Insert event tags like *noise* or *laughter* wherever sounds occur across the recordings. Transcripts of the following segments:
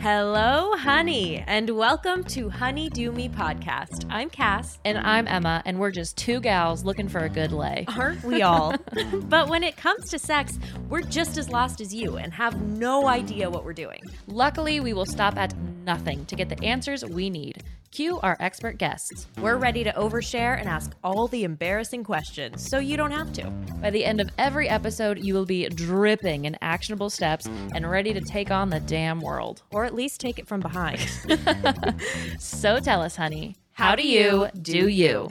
Hello, honey, and welcome to Honey Do Me podcast. I'm Cass. And I'm Emma, and we're just two gals looking for a good lay. *laughs* Aren't we all? *laughs* but when it comes to sex, we're just as lost as you and have no idea what we're doing. Luckily, we will stop at nothing to get the answers we need. Cue our expert guests. We're ready to overshare and ask all the embarrassing questions so you don't have to. By the end of every episode, you will be dripping in actionable steps and ready to take on the damn world. Or at least take it from behind. *laughs* So tell us, honey, how do you do you?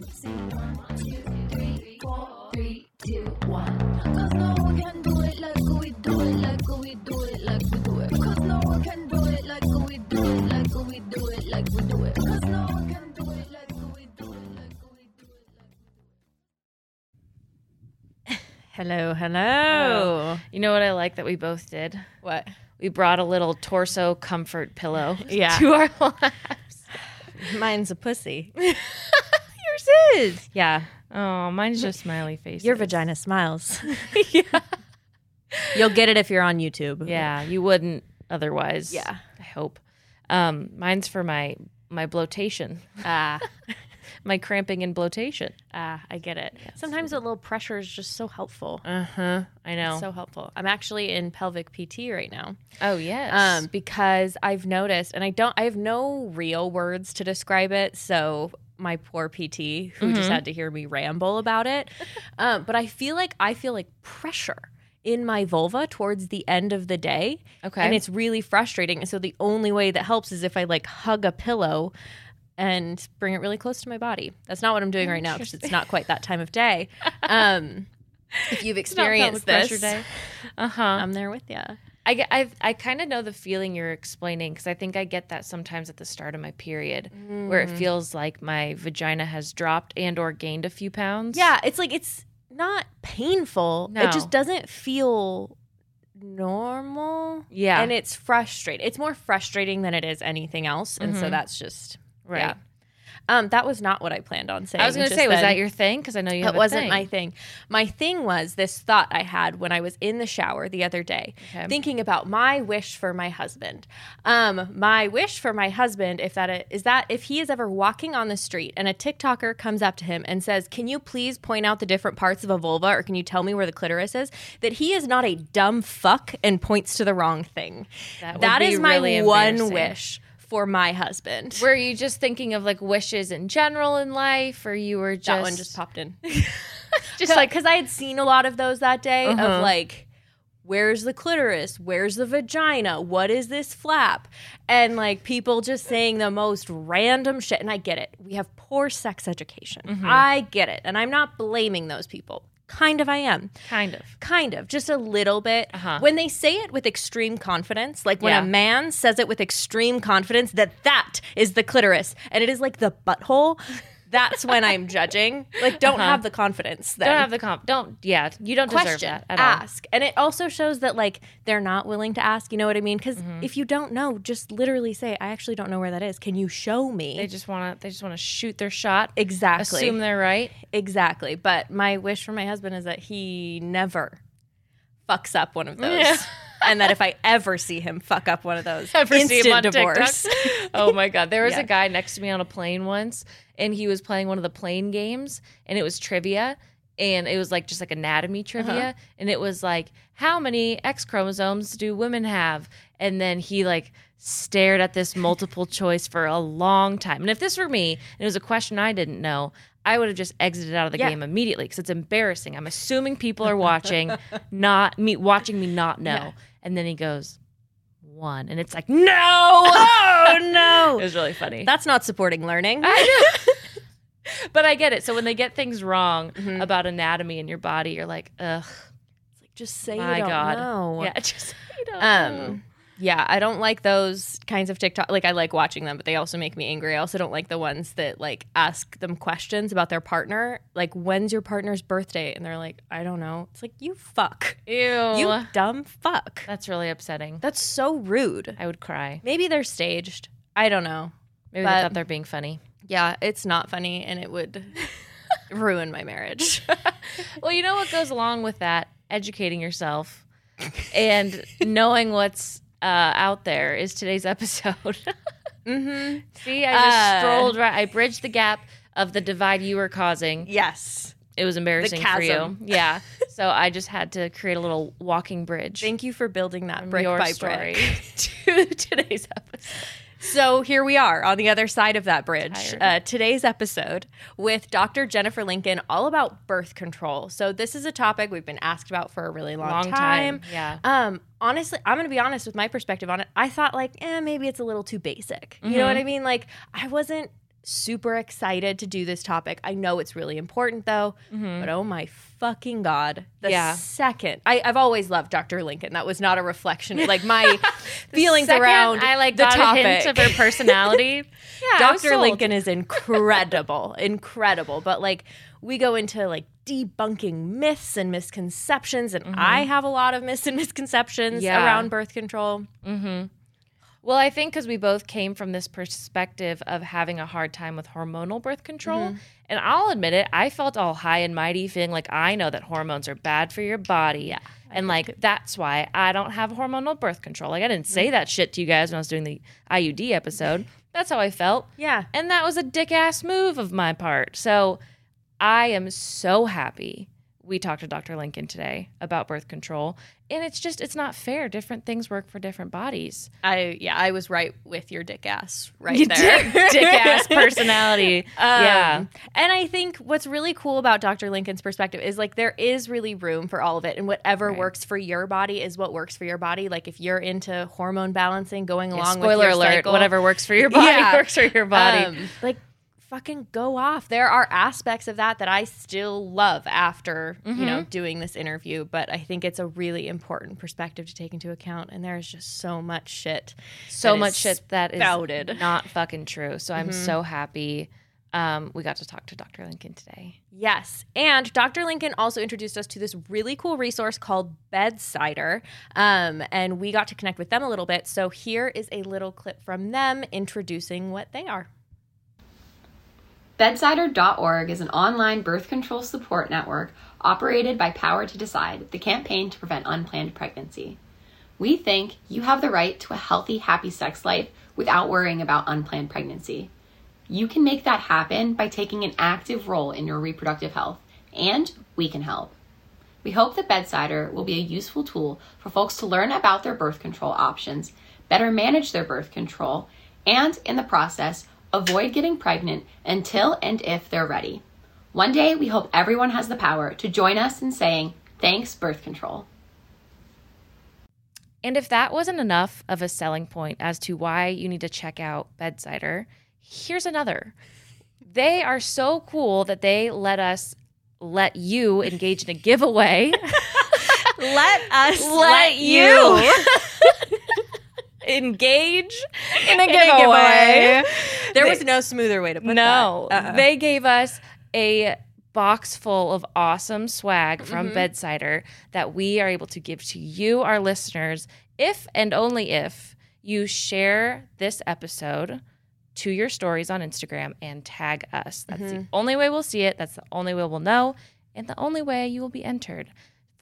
Hello, hello. You know what I like that we both did? What? We brought a little torso comfort pillow *laughs* Yeah. to our *laughs* laps. Mine's a pussy. *laughs* Yours is. Yeah, Oh, mine's just smiley face. your vagina smiles. yeah. You'll get it if you're on YouTube. Yeah, you wouldn't otherwise. Yeah. I hope. Um, mine's for my my bloatation, Ah, *laughs* my cramping and bloatation. ah, I get it. Sometimes a little pressure is just so helpful. Uh huh. I know. So helpful. I'm actually in pelvic PT right now. oh yes. Um, because I've noticed, and I don't, I have no real words to describe it. So my poor PT, who just had to hear me ramble about it, *laughs* um, but I feel like I feel like pressure in my vulva towards the end of the day. Okay. and it's really frustrating. And so the only way that helps is if I like hug a pillow. And bring it really close to my body. That's not what I'm doing right now because it's not quite that time of day. *laughs* Um, if you've experienced this, Uh huh. I'm there with you. I get, I've, I kind of know the feeling you're explaining because I think I get that sometimes at the start of my period where it feels like my vagina has dropped and or gained a few pounds. Yeah, it's like it's not painful. No. It just doesn't feel normal. Yeah. And it's frustrating. It's more frustrating than it is anything else. And so Mhm. that's just Right. Yeah. Um, that was not what I planned on saying. I was going to say, was that your thing? Because I know you That wasn't thing. my thing. My thing was this thought I had when I was in the shower the other day, Okay. thinking about my wish for my husband. Um, my wish for my husband, if that is that if he is ever walking on the street and a TikToker comes up to him and says, "Can you please point out the different parts of a vulva, or can you tell me where the clitoris is?" That he is not a dumb fuck and points to the wrong thing. That that is my really one wish for my husband. Were you just thinking of like wishes in general in life, or you were just that one just popped in. *laughs* just like because I had seen a lot of those that day Uh-huh. of like, where's the clitoris? Where's the vagina? What is this flap? And like people just saying the most random shit. And I get it. We have poor sex education. Mm-hmm. I get it. And I'm not blaming those people. Kind of, I am. kind of. Kind of, just a little bit. Uh-huh. When they say it with extreme confidence, like when Yeah. a man says it with extreme confidence that that is the clitoris and it is like the butthole, that's when I'm judging. Like, don't Uh-huh. have the confidence. Then Don't have the comp. Don't. Yeah, you don't deserve question, that at all. ask. And it also shows that like they're not willing to ask. You know what I mean? Because Mm-hmm. if you don't know, just literally say, "I actually don't know where that is. Can you show me?" They just want to. They just want to shoot their shot. exactly, Assume they're right. exactly. But my wish for my husband is that he never fucks up one of those. Yeah. *laughs* And that if I ever see him fuck up one of those, *laughs* Ever see instant divorce. *laughs* Oh my god, there was Yeah. a guy next to me on a plane once, and he was playing one of the plane games, and it was trivia, and it was like just like anatomy trivia, Uh-huh. and it was like how many X chromosomes do women have, and then he like stared at this multiple *laughs* choice for a long time, and if this were me, and it was a question I didn't know. I would have just exited out of the Yeah. game immediately because it's embarrassing. I'm assuming people are *laughs* watching, not me watching me not know. Yeah. And then he goes, one. And it's like, no. *laughs* oh no It was really funny. that's not supporting learning. *laughs* but I get it. So when they get things wrong Mhm. about anatomy in your body, you're like, ugh, It's like just say my you don't God. know. Yeah, *laughs* just you know. Um, yeah, I don't like those kinds of TikTok. Like, I like watching them, but they also make me angry. I also don't like the ones that like ask them questions about their partner. Like, when's your partner's birthday? And they're like, I don't know. It's like, you fuck. Ew. You dumb fuck. That's really upsetting. That's so rude. I would cry. Maybe they're staged. I don't know. Maybe But- they thought they're being funny. Yeah, it's not funny and it would *laughs* ruin my marriage. *laughs* well, you know what goes along with that? Educating yourself and knowing what's uh, out there is today's episode. *laughs* Mm-hmm. See, I just Uh. strolled right. I bridged the gap of the divide you were causing. Yes. It was embarrassing for you. Yeah. so I just had to create a little walking bridge. Thank you for building that brick your by story brick. to today's episode. So here we are on the other side of that bridge. Uh, today's episode with Dr. Jennifer Lincoln, all about birth control. So this is a topic we've been asked about for a really long, Long time. Yeah. Um, honestly, I'm going to be honest with my perspective on it. I thought like, eh, maybe it's a little too basic. You know what I mean? Like, I wasn't super excited to do this topic. I know it's really important though, but oh my fucking god, the Yeah. second I, I've always loved Dr. Lincoln. That was not a reflection of *laughs* like my feelings around I like the topic. of her personality. *laughs* yeah, Dr. Lincoln is incredible, *laughs* incredible. But like we go into like debunking myths and misconceptions, and I have a lot of myths and misconceptions Mm-hmm. Yeah. around birth control. Mm-hmm. Well, I think because we both came from this perspective of having a hard time with hormonal birth control. Mm-hmm. And I'll admit it, I felt all high and mighty, feeling like I know that hormones are bad for your body. Yeah, And like, that's why I don't have hormonal birth control. Like, I didn't say that shit to you guys when I was doing the IUD episode. That's how I felt. Yeah, And that was a dick ass move of my part. So I am so happy we talked to Dr. Lincoln today about birth control. And it's just, it's not fair. Different things work for different bodies. I yeah I was right with your dick ass right You there. dick, *laughs* dick ass *laughs* personality. yeah. Um, And I think what's really cool about Dr. Lincoln's perspective is like there is really room for all of it. And whatever Right. works for your body is what works for your body. Like if you're into hormone balancing, going Yeah, along with spoiler your alert, cycle, whatever works for your *laughs* body Yeah. works for your body. um, like fucking go off. There are aspects of that that I still love after, you Mm-hmm. know, doing this interview, but I think it's a really important perspective to take into account and there's just so much shit. so much shit that is spouted. not fucking true. So I'm so happy um, we got to talk to Dr. Lincoln today. Yes. And Dr. Lincoln also introduced us to this really cool resource called Bedsider. Um, and we got to connect with them a little bit. So here is a little clip from them introducing what they are. Bedsider.org is an online birth control support network operated by Power to Decide, the campaign to prevent unplanned pregnancy. We think you have the right to a healthy, happy sex life without worrying about unplanned pregnancy. You can make that happen by taking an active role in your reproductive health, and we can help. We hope that Bedsider will be a useful tool for folks to learn about their birth control options, better manage their birth control, and in the process, avoid getting pregnant until and if they're ready. One day, we hope everyone has the power to join us in saying, Thanks, birth control. And if that wasn't enough of a selling point as to why you need to check out Bedsider, here's another. They are so cool that they let us let you engage in a giveaway. *laughs* Let us let you *laughs* engage in a giveaway. There They- was no smoother way to put no, that. Uh-uh. they gave us a box full of awesome swag from Mhm. Bedsider that we are able to give to you, our listeners, if and only if you share this episode to your stories on Instagram and tag us. That's the only way we'll see it. That's the only way we'll know, and the only way you will be entered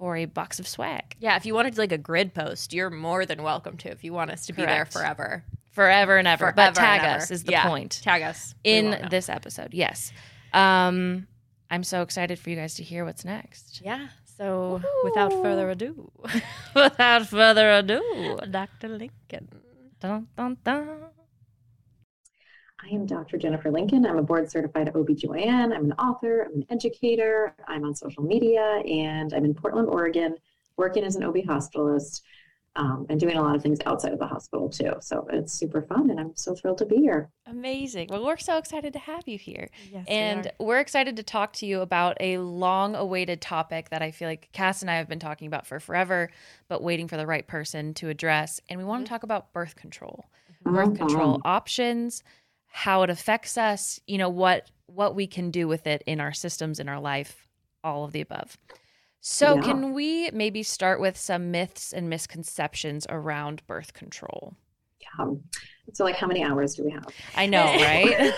for a box of swag yeah, if you wanted like a grid post, you're more than welcome to if you want us to be there forever. forever and ever. Forever but tag and ever. us is the Yeah, point. Tag us. In this episode. Yes. Um, I'm so excited for you guys to hear what's next. Yeah. So without further ado, *laughs* Without further ado, Dr. Lincoln. dun, dun, dun. I am Dr. Jennifer Lincoln. I'm a board certified OBGYN. I'm an author, I'm an educator, I'm on social media, and I'm in Portland, Oregon, working as an OB hospitalist um, and doing a lot of things outside of the hospital too. So it's super fun, and I'm so thrilled to be here. Amazing. Well, we're so excited to have you here. Yes, And we're excited to talk to you about a long awaited topic that I feel like Cass and I have been talking about for forever, but waiting for the right person to address. And we want to talk about birth control, birth control options, how it affects us, you know, what what we can do with it in our systems, in our life, all of the above. So, Yeah. can we maybe start with some myths and misconceptions around birth control? Um, so, like, how many hours do we have? I know, *laughs* right?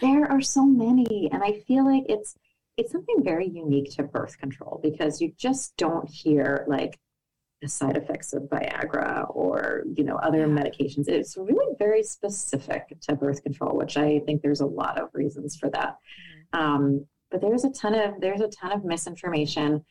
there are so many, and I feel like it's it's something very unique to birth control because you just don't hear like side effects of Viagra or you know other medications. It's really very specific to birth control, which I think there's a lot of reasons for that. Mm-hmm. Um, but there's a ton of there's a ton of misinformation.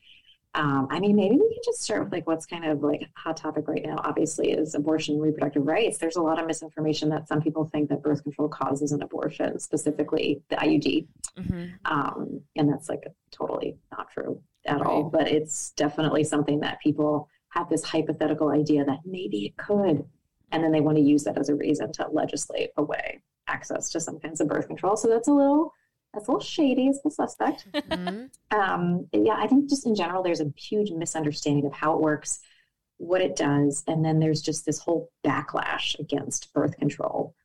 Um, I mean, maybe we can just start with like what's kind of like hot topic right now. Obviously, is abortion, reproductive rights. There's a lot of misinformation that some people think that birth control causes an abortion, specifically the IUD, mm-hmm. um, and that's like totally not true at right. all. But it's definitely something that people have this hypothetical idea that maybe it could, and then they want to use that as a reason to legislate away access to some kinds of birth control. So that's a little that's a little shady as the suspect. *laughs* Mm-hmm. Um, yeah, I think just in general, there's a huge misunderstanding of how it works, what it does, and then there's just this whole backlash against birth control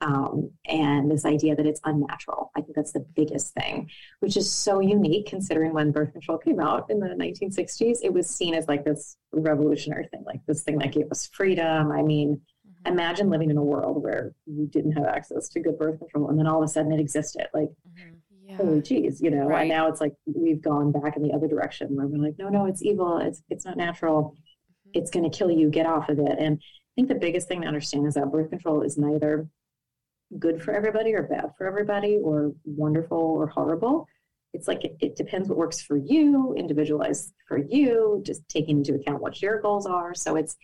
um, and this idea that it's unnatural. I think that's the biggest thing, which is so unique considering when birth control came out in the 1960s, it was seen as like this revolutionary thing, like this thing that gave us freedom. I mean, mm-hmm. imagine living in a world where you didn't have access to good birth control and then all of a sudden it existed. Like, mm-hmm. yeah. holy geez, you know, right. and now it's like we've gone back in the other direction where we're like, no, no, it's evil. It's, it's not natural. Mm-hmm. It's going to kill you. Get off of it. And I think the biggest thing to understand is that birth control is neither good for everybody or bad for everybody or wonderful or horrible. It's like it, depends what works for you, individualized for you, just taking into account what your goals are. So it's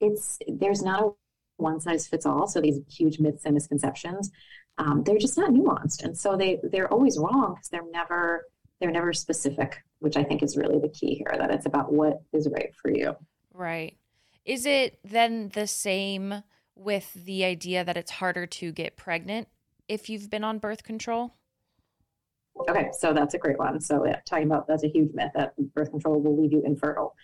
it's there's not a one size fits all. So these huge myths and misconceptions, um, they're just not nuanced, and so they they're always wrong because they're never they're never specific, which I think is really the key here. That it's about what is right for you. Right. Is it then the same? With the idea that it's harder to get pregnant if you've been on birth control? Okay, so that's a great one. So yeah, talking about that's a huge myth that birth control will leave you infertile.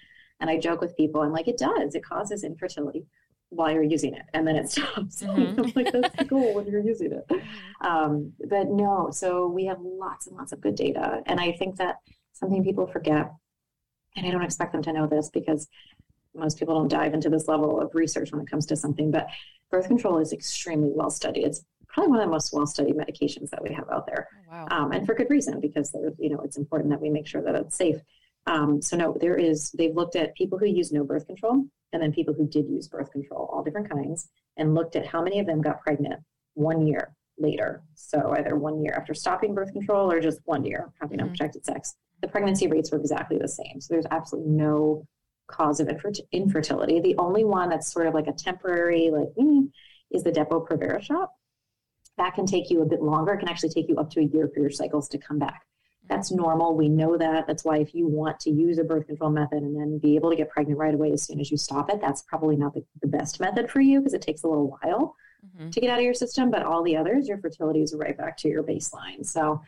And I joke with people, I'm like, it does. It causes infertility while you're using it, and then it *laughs* stops. Mm-hmm. like that's the goal when you're using it. Mm-hmm. Um, but no, so we have lots and lots of good data, and I think that something people forget, and I don't expect them to know this because most people don't dive into this level of research when it comes to something, but birth control is extremely well studied. It's probably one of the most well studied medications that we have out there. Oh, wow. Um, and for good reason, because you know, it's important that we make sure that it's safe. Um, so no, there is, they've looked at people who use no birth control and then people who did use birth control, all different kinds, and looked at how many of them got pregnant one year later. So either one year after stopping birth control or just one year having mm-hmm. unprotected sex. The pregnancy rates were exactly the same. So there's absolutely no cause of infertility. The only one that's sort of like a temporary, like, mm, is the Depo-Provera shot. That can take you a bit longer. It can actually take you up to a year for your cycles to come back. That's normal. We know that. That's why if you want to use a birth control method and then be able to get pregnant right away as soon as you stop it, that's probably not the, the best method for you because it takes a little while mm-hmm. to get out of your system. But all the others, your fertility is right back to your baseline. So,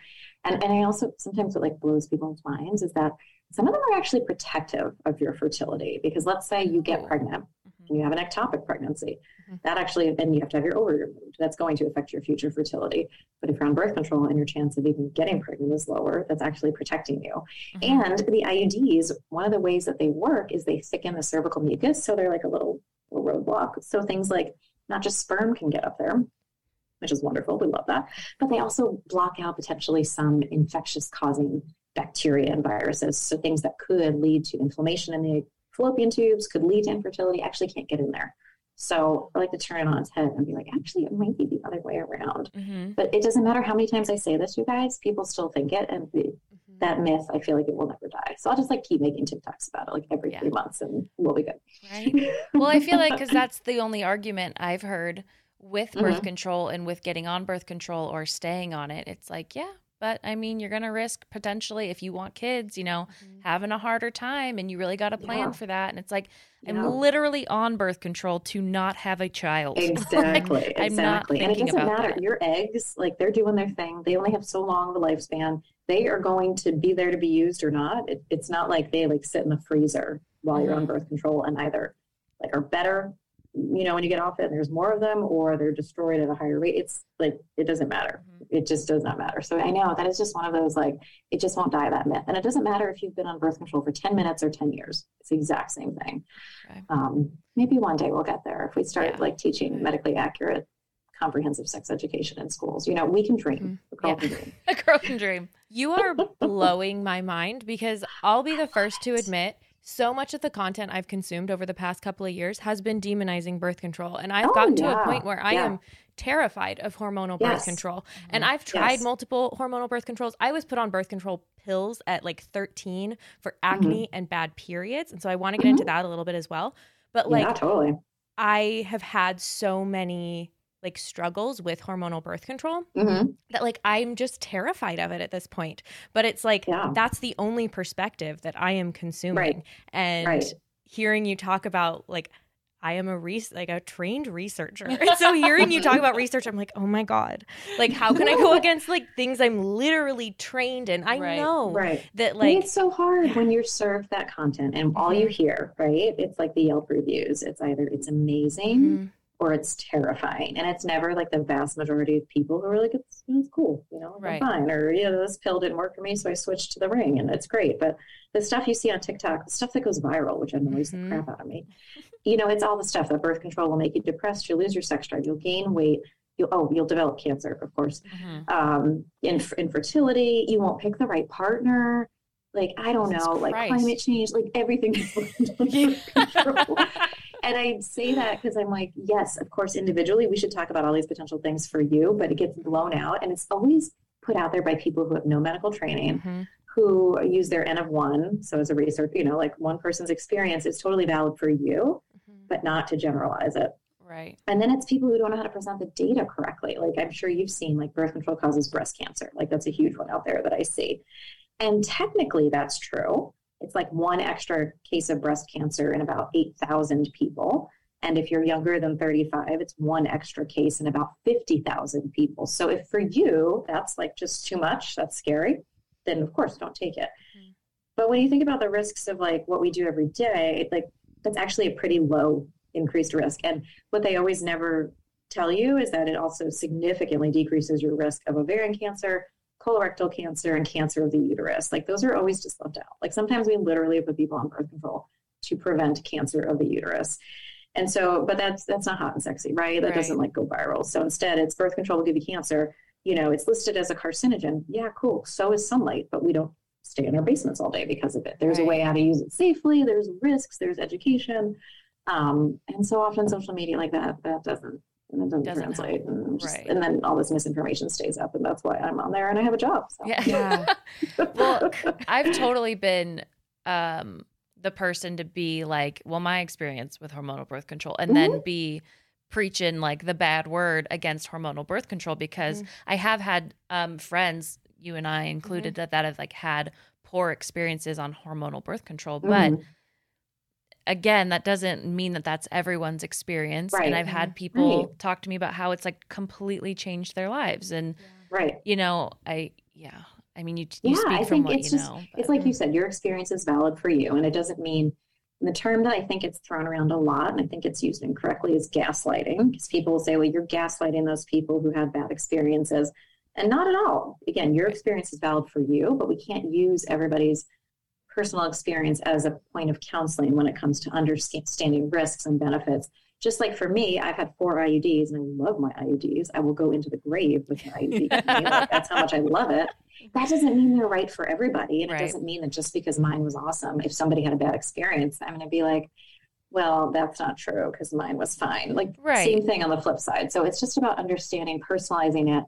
and, and I also sometimes what like blows people's minds is that some of them are actually protective of your fertility because let's say you get pregnant mm-hmm. and you have an ectopic pregnancy. Mm-hmm. that actually then you have to have your ovary removed. That's going to affect your future fertility. But if you're on birth control and your chance of even getting pregnant is lower that's actually protecting you. Mm-hmm. and the iuds one of the ways that they work is they thicken the cervical mucus so they're like a little, little roadblock. So things like not just sperm can get up there which is wonderful. We love that. But they also block out potentially some infectious causing bacteria and viruses. So things that could lead to inflammation in the fallopian tubes, could lead to infertility, actually can't get in there. So I like to turn it on its head and be like, actually, it might be the other way around. Mm-hmm. But it doesn't matter how many times I say this, you guys, people still think it. And mm-hmm. that myth, I feel like it will never die. So I'll just like keep making TikToks about it like every yeah. three months and we'll be good. Right. Well, I feel like because *laughs* that's the only argument I've heard with birth mm-hmm. control and with getting on birth control or staying on it. It's like, yeah, but I mean, you're going to risk potentially if you want kids, you know, mm-hmm. having a harder time and you really got to plan yeah. for that. And it's like, I'm literally on birth control to not have a child. *laughs* Exactly. like, exactly. and it doesn't matter. That. Your eggs, like they're doing their thing. They only have so long of a lifespan. They are going to be there to be used or not. It, it's not like they like sit in the freezer while you're on mm-hmm. birth control and either like are better you know, when you get off it and there's more of them or they're destroyed at a higher rate, it's like, it doesn't matter. Mm-hmm. It just does not matter. So I know that is just one of those, like, it just won't die that myth. And it doesn't matter if you've been on birth control for 10 minutes or 10 years. It's the exact same thing. Okay. Um, maybe one day we'll get there if we start yeah. like teaching medically accurate comprehensive sex education in schools. You know, we can dream. Mm-hmm. A girl yeah. can dream. *laughs* a girl can dream. You are blowing my mind because I'll be the first to *laughs* admit so much of the content I've consumed over the past couple of years has been demonizing birth control. And I've Oh, gotten to a point where I Yeah. am terrified of hormonal birth Yes. control. Mm-hmm. And I've tried Yes. multiple hormonal birth controls. I was put on birth control pills at like 13 for acne mm-hmm. and bad periods. And so I want to get into mm-hmm. that a little bit as well. But like yeah, totally. I have had so many like struggles with hormonal birth control hmm that like I'm just terrified of it at this point. But it's like Yeah. that's the only perspective that I am consuming. Right. And Right. hearing you talk about like I am a re- like a trained researcher. *laughs* And so hearing you talk about research, I'm like, oh my God. Like how can I go *laughs* against like things I'm literally trained in? I Right. know Right. that Like, like it's so hard when you're served that content and all you hear, right? It's like the Yelp reviews. It's either it's amazing Mhm. Or it's terrifying. And it's never like the vast majority of people who are like, it's, it's cool, you know, Right. Fine. Or, you know, this pill didn't work for me, so I switched to the ring and it's great. But the stuff you see on TikTok, the stuff that goes viral, which annoys Mhm. the crap out of me, you know, it's all the stuff that birth control will make you depressed, you'll lose your sex drive, you'll gain weight. You'll, oh, you'll develop cancer, of course. Mhm. Um, inf- infertility, you won't pick the right partner. Like, I don't Jesus know, like climate change, like everything *laughs* is under *laughs* control. And I say that because I'm like, yes, of course, individually, we should talk about all these potential things for you, but it gets blown out. And it's always put out there by people who have no medical training, Mhm. who use their N of one. So, as a research, you know, like one person's experience is totally valid for you, Mhm. but not to generalize it. Right. And then it's people who don't know how to present the data correctly. Like I'm sure you've seen, like birth control causes breast cancer. Like that's a huge one out there that I see. And technically, that's true. It's like one extra case of breast cancer in about 8,000 people. And if you're younger than 35, it's one extra case in about 50,000 people. So if for you, that's like just too much, that's scary, then of course don't take it. Mm. But when you think about the risks of like what we do every day, like that's actually a pretty low increased risk. And what they always never tell you is that it also significantly decreases your risk of ovarian cancer, colorectal cancer, and cancer of the uterus. Like those are always just left out. Like sometimes we literally put people on birth control to prevent cancer of the uterus. And so, but that's that's not hot and sexy, right? That Right. doesn't like go viral. So instead, it's birth control will give you cancer. You know, it's listed as a carcinogen. Yeah, cool. So is sunlight, but we don't stay in our basements all day because of it. There's a way how to use it safely. There's risks. There's education. Um, and so often social media like that, that doesn't, that doesn't, Doesn't translate. And, just, Right. and then all this misinformation stays up. And that's why I'm on there and I have a job. So. Yeah. Yeah. *laughs* well, I've totally been um, the person to be like, well, my experience with hormonal birth control, and then be preaching like the bad word against hormonal birth control because Mm. I have had um, friends, you and I included, that that have like had poor experiences on hormonal birth control, but Mhm. Again, that doesn't mean that that's everyone's experience. Right. And I've had mm-hmm. people Right. talk to me about how it's like completely changed their lives. And, right. you know, I, yeah, I mean, you, you Yeah, speak I from think what it's you just- know. It's like you said, your experience is valid for you. And it doesn't mean the term that I think it's thrown around a lot, and I think it's used incorrectly, is gaslighting. Because people will say, well, you're gaslighting those people who had bad experiences. And not at all. Again, your experience is valid for you, but we can't use everybody's personal experience as a point of counseling when it comes to understanding risks and benefits. Just like for me, I've had four IUDs and I love my IUDs. I will go into the grave with my IUD. *laughs* Like, that's how much I love it. That doesn't mean they're right for everybody. And Right. it doesn't mean that just because mine was awesome, if somebody had a bad experience, I'm going to be like, well, that's not true because mine was fine. Like, Right. same thing on the flip side. So it's just about understanding, personalizing it,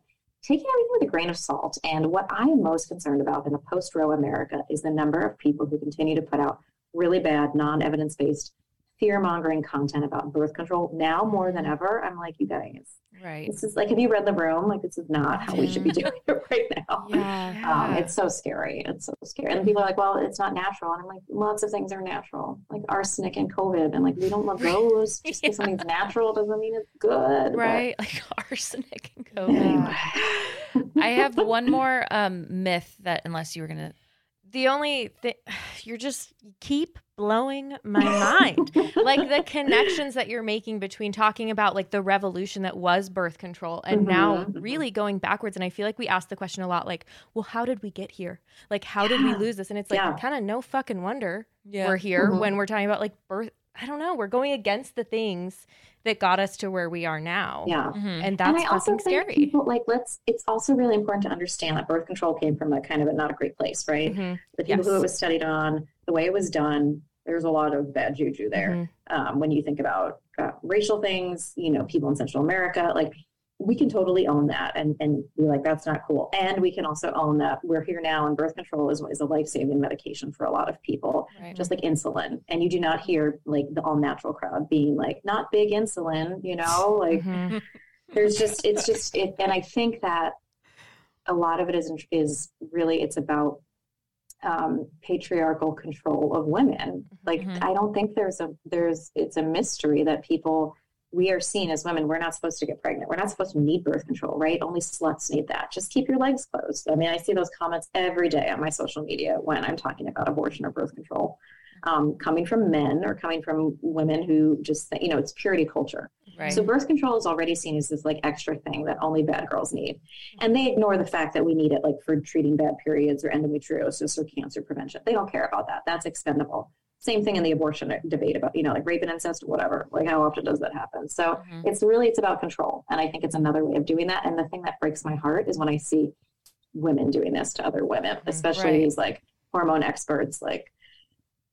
taking everything with a grain of salt. And what I am most concerned about in a post Roe America is the number of people who continue to put out really bad, non evidence based, fear mongering content about birth control. Now more than ever, I'm like, you guys, right. this is like, have you read the room? Like, this is not how we should be doing it *laughs* right now. Yeah. Um, it's so scary. It's so scary. And people are like, well, it's not natural. And I'm like, lots of things are natural, like arsenic and COVID. And like, we don't love those. *laughs* Just because something's natural doesn't mean it's good. But Right. *laughs* Like arsenic and COVID. anyway. I have one more um, myth that, unless you were going to, the only thing *sighs* you're just keep blowing my mind like the *laughs* connections that you're making between talking about like the revolution that was birth control and now Mhm. really going backwards and i feel like we ask the question a lot like well how did we get here like how did we lose this and it's like Yeah. kind of no fucking wonder yeah. we're here Mhm. when we're talking about like birth i don't know we're going against the things that got us to where we are now Yeah. Mhm. and that's and I also fucking think scary people like let's. It's also really important to understand that birth control came from a kind of a not a great place, right? Mhm. The people who it was studied on, the way it was done, there's a lot of bad juju there. Um, when you think about uh, racial things, you know, people in Central America, like we can totally own that and, and be like, that's not cool. And we can also own that we're here now and birth control is, is a life saving medication for a lot of people, Right. just like insulin. And you do not hear like the all natural crowd being like, not big insulin, you know, like Mhm. there's just, it's just, it, and I think that a lot of it is, is really, it's about um, patriarchal control of women. Like, Mhm. I don't think there's a, there's, it's a mystery that people, we are seen as women, we're not supposed to get pregnant. We're not supposed to need birth control, right? Only sluts need that. Just keep your legs closed. I mean, I see those comments every day on my social media when I'm talking about abortion or birth control, um, coming from men or coming from women who just, think, you know, it's purity culture. Right. So birth control is already seen as this like extra thing that only bad girls need. And they ignore the fact that we need it like for treating bad periods or endometriosis or cancer prevention. They don't care about that. That's expendable. Same thing in the abortion debate about, you know, like rape and incest, or whatever. Like how often does that happen? So Mhm. it's really it's about control. And I think it's another way of doing that. And the thing that breaks my heart is when I see women doing this to other women, especially Right. these like hormone experts, like,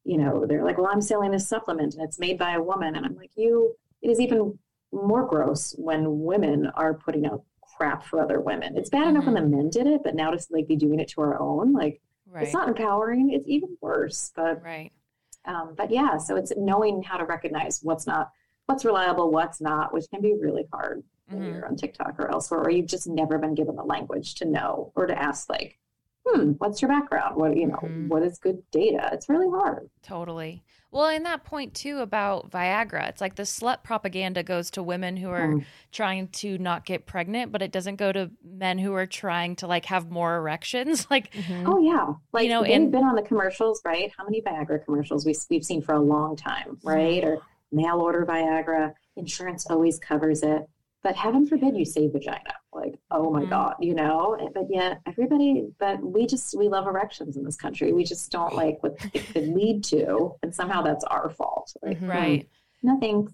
you know, they're like, well, I'm selling this supplement and it's made by a woman. And I'm like, you, it is even more gross when women are putting out crap for other women. It's bad enough when the men did it, but now to like be doing it to our own, like right. it's not empowering. It's even worse. But right. Um, but yeah, so it's knowing how to recognize what's not, what's reliable, what's not, which can be really hard when Mhm. you're on TikTok or elsewhere, or you've just never been given the language to know or to ask like, hmm, what's your background? What you know, Mhm. what is good data? It's really hard. Totally. Well, in that point too about Viagra, it's like the slut propaganda goes to women who are Mm. trying to not get pregnant, but it doesn't go to men who are trying to like have more erections. *laughs* Like, Oh yeah, like you know, they've and- been on the commercials, right? How many Viagra commercials we we've seen for a long time, right? Or mail order Viagra, insurance always covers it, but heaven forbid you say vagina. Like, oh my Mhm. god, you know. But yet everybody, but we just we love erections in this country. We just don't like what it could lead to, and somehow that's our fault. Like, Mhm. right. Nothing.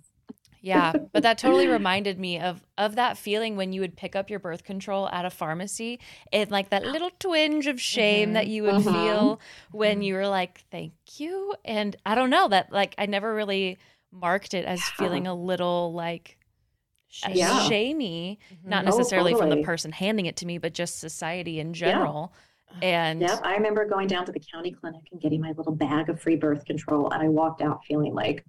Yeah, *laughs* but that totally reminded me of of that feeling when you would pick up your birth control at a pharmacy and like that *gasps* little twinge of shame that you would Mhm. feel when you were like, "Thank you." And I don't know that like I never really marked it as feeling *sighs* a little like Yeah. shamey, not Mhm. Oh, necessarily from the person handing it to me, but just society in general. And Yeah, I remember going down to the county clinic and getting my little bag of free birth control, and I walked out feeling like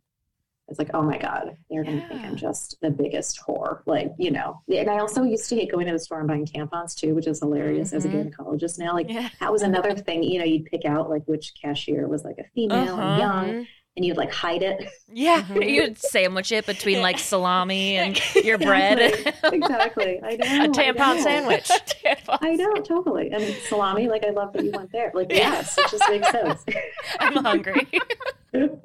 it's like, oh my god, they're gonna think I'm just the biggest whore, like you know. And I also used to hate going to the store and buying tampons too, which is hilarious as a Mhm. gynecologist now. Like yeah. that was another thing, you know, you'd pick out like which cashier was like a female Uh-huh. and young. And you'd like hide it. Yeah, *laughs* Mhm. you'd sandwich it between like salami and *laughs* your bread. Exactly. *laughs* exactly. I know. A I tampon know. sandwich. I know, totally. And salami, like I love that you went there. Like, yes, it just makes sense. I'm hungry. That's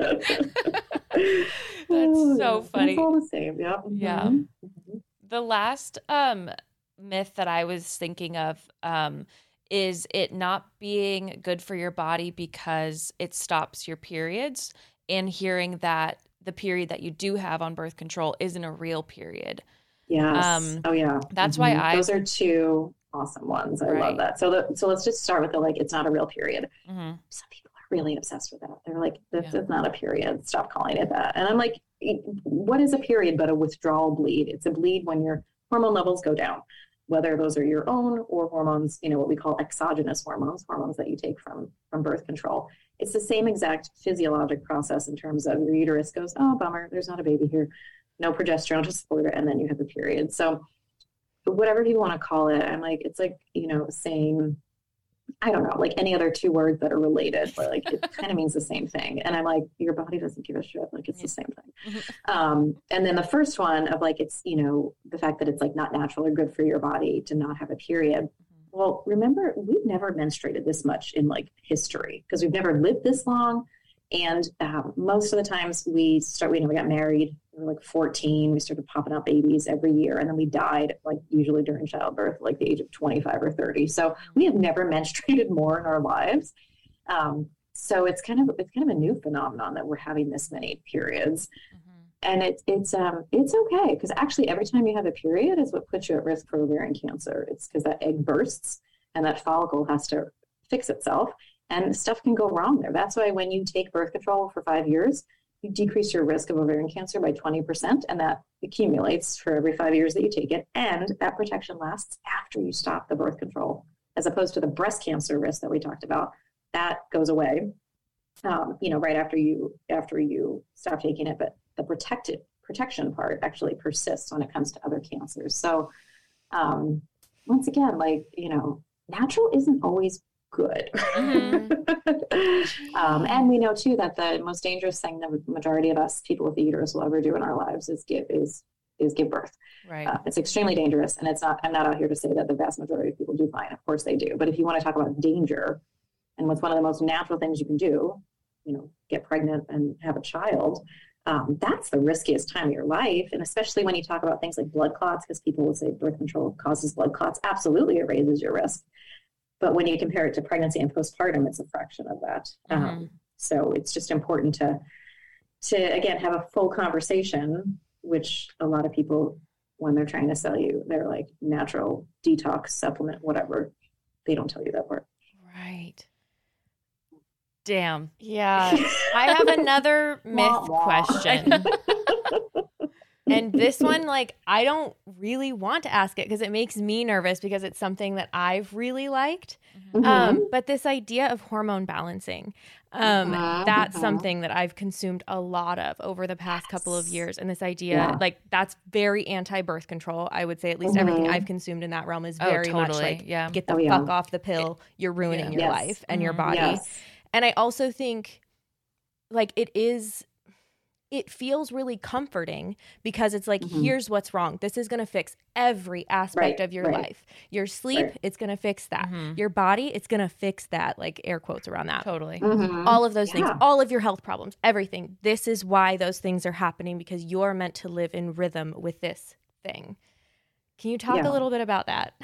so funny. It's all the same. Yeah. Yeah. Mhm. the last um myth that I was thinking of um is it not being good for your body because it stops your periods and hearing that the period that you do have on birth control isn't a real period. Yes. Um, oh yeah. that's why Mhm. I- Those are two awesome ones. I Right. love that. So the, so let's just start with the like it's not a real period. Mhm. Some people are really obsessed with that. They're like, this Yeah. is not a period. Stop calling it that. And I'm like, what is a period but a withdrawal bleed? It's a bleed when your hormone levels go down, whether those are your own or hormones, you know, what we call exogenous hormones, hormones that you take from from birth control. It's the same exact physiologic process in terms of your uterus goes, oh bummer, there's not a baby here, no progesterone to support it, and then you have the period. So whatever people want to call it, I'm like, it's like, you know, saying I don't know, like any other two words that are related, but like it kind of means the same thing. And I'm like, your body doesn't give a shit. Like it's the same thing. Um, and then the first one of like, it's, you know, the fact that it's like not natural or good for your body to not have a period. Well, remember, we've never menstruated this much in like history because we've never lived this long. And um, most of the times we start, we know we got married, we were like 14, we started popping out babies every year. And then we died, like usually during childbirth, like the age of 25 or 30. So we have never *laughs* menstruated more in our lives. Um, so it's kind of, it's kind of a new phenomenon that we're having this many periods and it's it's um it's okay because actually every time you have a period is what puts you at risk for ovarian cancer. It's because that egg bursts and that follicle has to fix itself, and stuff can go wrong there. That's why when you take birth control for five years, you decrease your risk of ovarian cancer by 20%, and that accumulates for every five years that you take it. And that protection lasts after you stop the birth control, as opposed to the breast cancer risk that we talked about. That goes away, um, you know, right after you after you stop taking it. But the protected protection part actually persists when it comes to other cancers. So, um, once again, like you know, natural isn't always good. Mm-hmm. *laughs* um, and we know too that the most dangerous thing the majority of us people with the uterus will ever do in our lives is give is is give birth. Right. Uh, it's extremely dangerous, and it's not. I'm not out here to say that the vast majority of people do fine. Of course they do. But if you want to talk about danger, and what's one of the most natural things you can do, you know, get pregnant and have a child. Um, that's the riskiest time of your life. And especially when you talk about things like blood clots, because people will say birth control causes blood clots. Absolutely, it raises your risk. But when you compare it to pregnancy and postpartum, it's a fraction of that. Um, mm-hmm. Um, so it's just important to to again have a full conversation, which a lot of people when they're trying to sell you, they're like natural detox supplement, whatever. They don't tell you that part. Right. Damn. Yeah. *laughs* I have another myth question. *laughs* and this one, like, I don't really want to ask it because it makes me nervous because it's something that I've really liked. Mm-hmm. Um, but this idea of hormone balancing, um, uh-huh. that's uh-huh. something that I've consumed a lot of over the past yes. couple of years. And this idea, yeah. like, that's very anti birth control. I would say at least mm-hmm. everything I've consumed in that realm is oh, very oh, totally. much like, yeah. get the oh, fuck off the pill. You're ruining yeah. your yes. life and mm-hmm. your body. Yes. And I also think, like, it is it feels really comforting because it's like mm-hmm. here's what's wrong this is going to fix every aspect right, of your right. life your sleep right. it's going to fix that mm-hmm. your body it's going to fix that like air quotes around that totally mm-hmm. all of those yeah. things all of your health problems everything this is why those things are happening because you're meant to live in rhythm with this thing can you talk yeah. a little bit about that *laughs*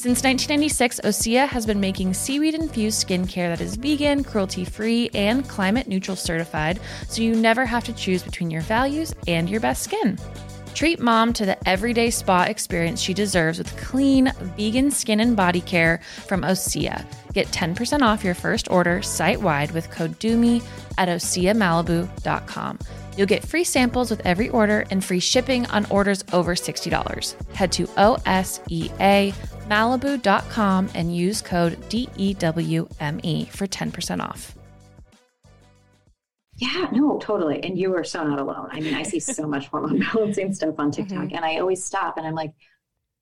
Since 1996, Osea has been making seaweed infused skincare that is vegan, cruelty free, and climate neutral certified, so you never have to choose between your values and your best skin. Treat mom to the everyday spa experience she deserves with clean, vegan skin and body care from Osea. Get 10% off your first order site wide with code DEWME at OseaMalibu.com. You'll get free samples with every order and free shipping on orders over $60. Head to OSEAMalibu.com and use code DEWME for 10% off. Yeah, no, totally. And you are so not alone. I mean, I see so much hormone *laughs* balancing stuff on TikTok, mm-hmm. and I always stop and I'm like,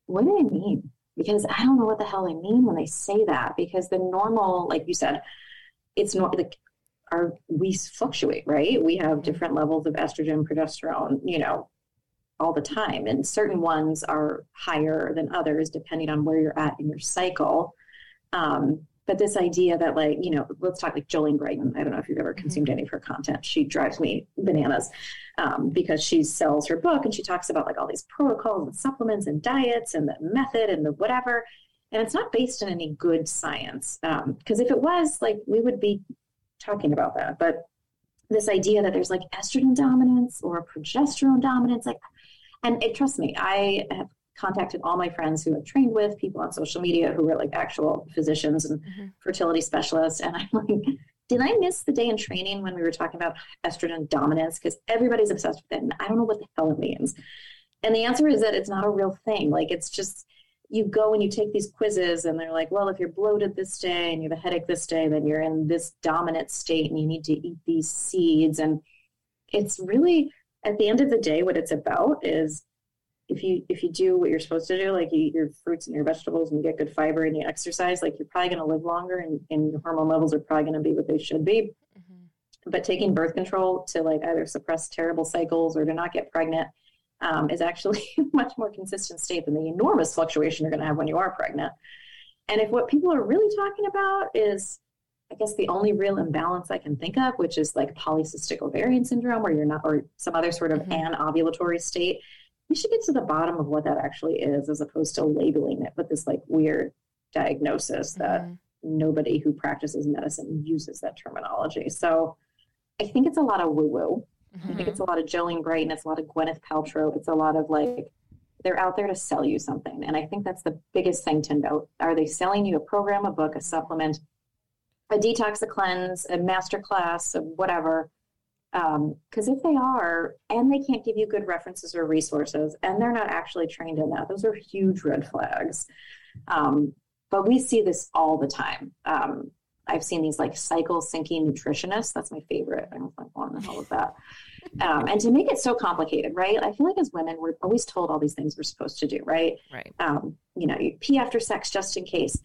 what do they mean? Because I don't know what the hell they mean when they say that. Because the normal, like you said, it's not like our we fluctuate, right? We have different levels of estrogen, progesterone, you know, all the time. And certain ones are higher than others depending on where you're at in your cycle. Um, but this idea that like, you know, let's talk like Jolene Brighten. I don't know if you've ever mm-hmm. consumed any of her content. She drives me bananas um, because she sells her book and she talks about like all these protocols and supplements and diets and the method and the whatever. And it's not based in any good science. Because um, if it was, like, we would be talking about that. But this idea that there's like estrogen dominance or progesterone dominance, like, and it, trust me, I have contacted all my friends who have trained with people on social media who are like actual physicians and mm-hmm. fertility specialists. And I'm like, did I miss the day in training when we were talking about estrogen dominance? Because everybody's obsessed with it. And I don't know what the hell it means. And the answer is that it's not a real thing. Like, it's just, you go and you take these quizzes and they're like, well, if you're bloated this day and you have a headache this day, then you're in this dominant state and you need to eat these seeds. And it's really, at the end of the day, what it's about is if you if you do what you're supposed to do, like you eat your fruits and your vegetables and you get good fiber and you exercise, like you're probably going to live longer and, and your hormone levels are probably going to be what they should be. Mm-hmm. But taking birth control to like either suppress terrible cycles or to not get pregnant um, is actually *laughs* a much more consistent state than the enormous fluctuation you're going to have when you are pregnant. And if what people are really talking about is I guess the only real imbalance I can think of, which is like polycystic ovarian syndrome, where you're not, or some other sort of Mhm. anovulatory state. We should get to the bottom of what that actually is, as opposed to labeling it with this like weird diagnosis that Mhm. nobody who practices medicine uses that terminology. So I think it's a lot of woo woo. I Mhm. think it's a lot of Jolene Brighten. It's a lot of Gwyneth Paltrow. It's a lot of like, they're out there to sell you something. And I think that's the biggest thing to note. Are they selling you a program, a book, a supplement, a detox, a cleanse, a master class, a whatever? Because if they are, and they can't give you good references or resources, and they're not actually trained in that, those are huge red flags. Um, but we see this all the time. Um, I've seen these like cycle syncing nutritionists. That's my favorite. I was like, what in the hell is that? Um, and to make it so complicated, right? I feel like as women, we're always told all these things we're supposed to do, right? Right. Um, you know, you pee after sex just in case.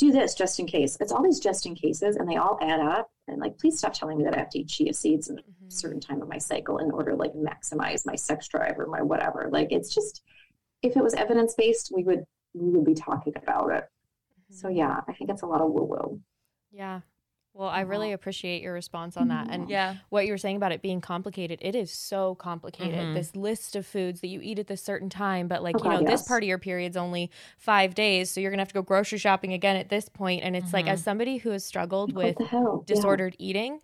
Do this just in case. It's all these just in cases, and they all add up. And like, please stop telling me that I have to eat chia seeds at a Mhm. certain time of my cycle in order to like maximize my sex drive or my whatever. Like, it's just if it was evidence based, we would we would be talking about it. So yeah, I think it's a lot of woo woo. Yeah. Well, I really appreciate your response on that. And Yeah. what you were saying about it being complicated, it is so complicated. Mhm. This list of foods that you eat at this certain time, but like, Oh, you know, God, this part of your period's only five days. So you're going to have to go grocery shopping again at this point. And it's like, Mhm. as somebody who has struggled What with the hell? Yeah. disordered eating,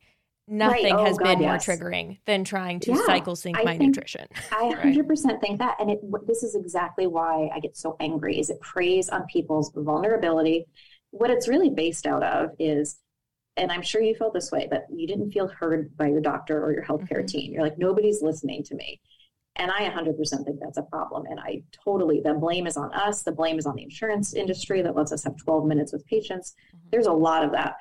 nothing Oh, has God, been more yes. triggering than trying to Yeah, cycle sync I my think- nutrition. *laughs* I 100% think that. And it, this is exactly why I get so angry is it preys on people's vulnerability. What it's really based out of is, and I'm sure you felt this way, but you didn't feel heard by your doctor or your healthcare Mhm. team. You're like, nobody's listening to me. And I 100% think that's a problem. And I totally, the blame is on us. The blame is on the insurance industry that lets us have 12 minutes with patients. Mhm. There's a lot of that.